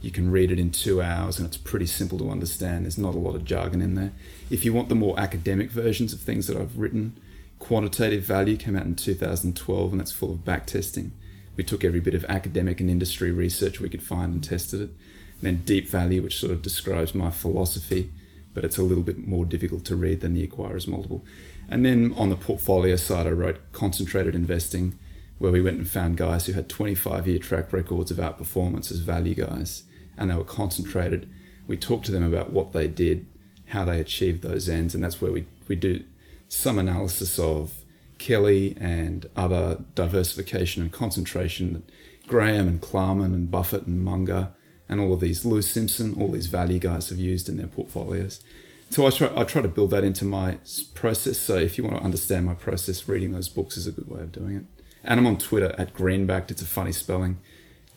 you can read it in two hours and it's pretty simple to understand. There's not a lot of jargon in there. If you want the more academic versions of things that I've written, Quantitative Value came out in 2012 and that's full of back testing. We took every bit of academic and industry research we could find and tested it. And then Deep Value, which sort of describes my philosophy, but it's a little bit more difficult to read than the Acquirer's Multiple. And then on the portfolio side, I wrote Concentrated Investing, where we went and found guys who had 25 year track records of outperformance as value guys and they were concentrated. We talked to them about what they did, how they achieved those ends, and that's where we, we do some analysis of Kelly and other diversification and concentration that Graham and Klarman and Buffett and Munger and all of these, Lewis Simpson, all these value guys have used in their portfolios. So I try, I try to build that into my process. So if you want to understand my process, reading those books is a good way of doing it. And I'm on Twitter at Greenbackd. It's a funny spelling.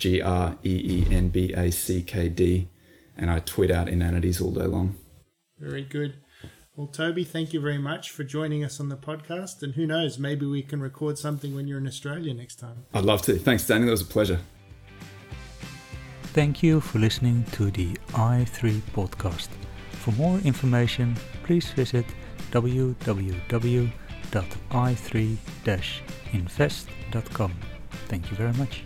G R E E N B A C K D, and I tweet out inanities all day long. Very good. Well, Toby, thank you very much for joining us on the podcast. And who knows, maybe we can record something when you're in Australia next time. I'd love to. Thanks, Danny. That was a pleasure. Thank you for listening to the i3 podcast. For more information, please visit www.i3-invest.com. Thank you very much.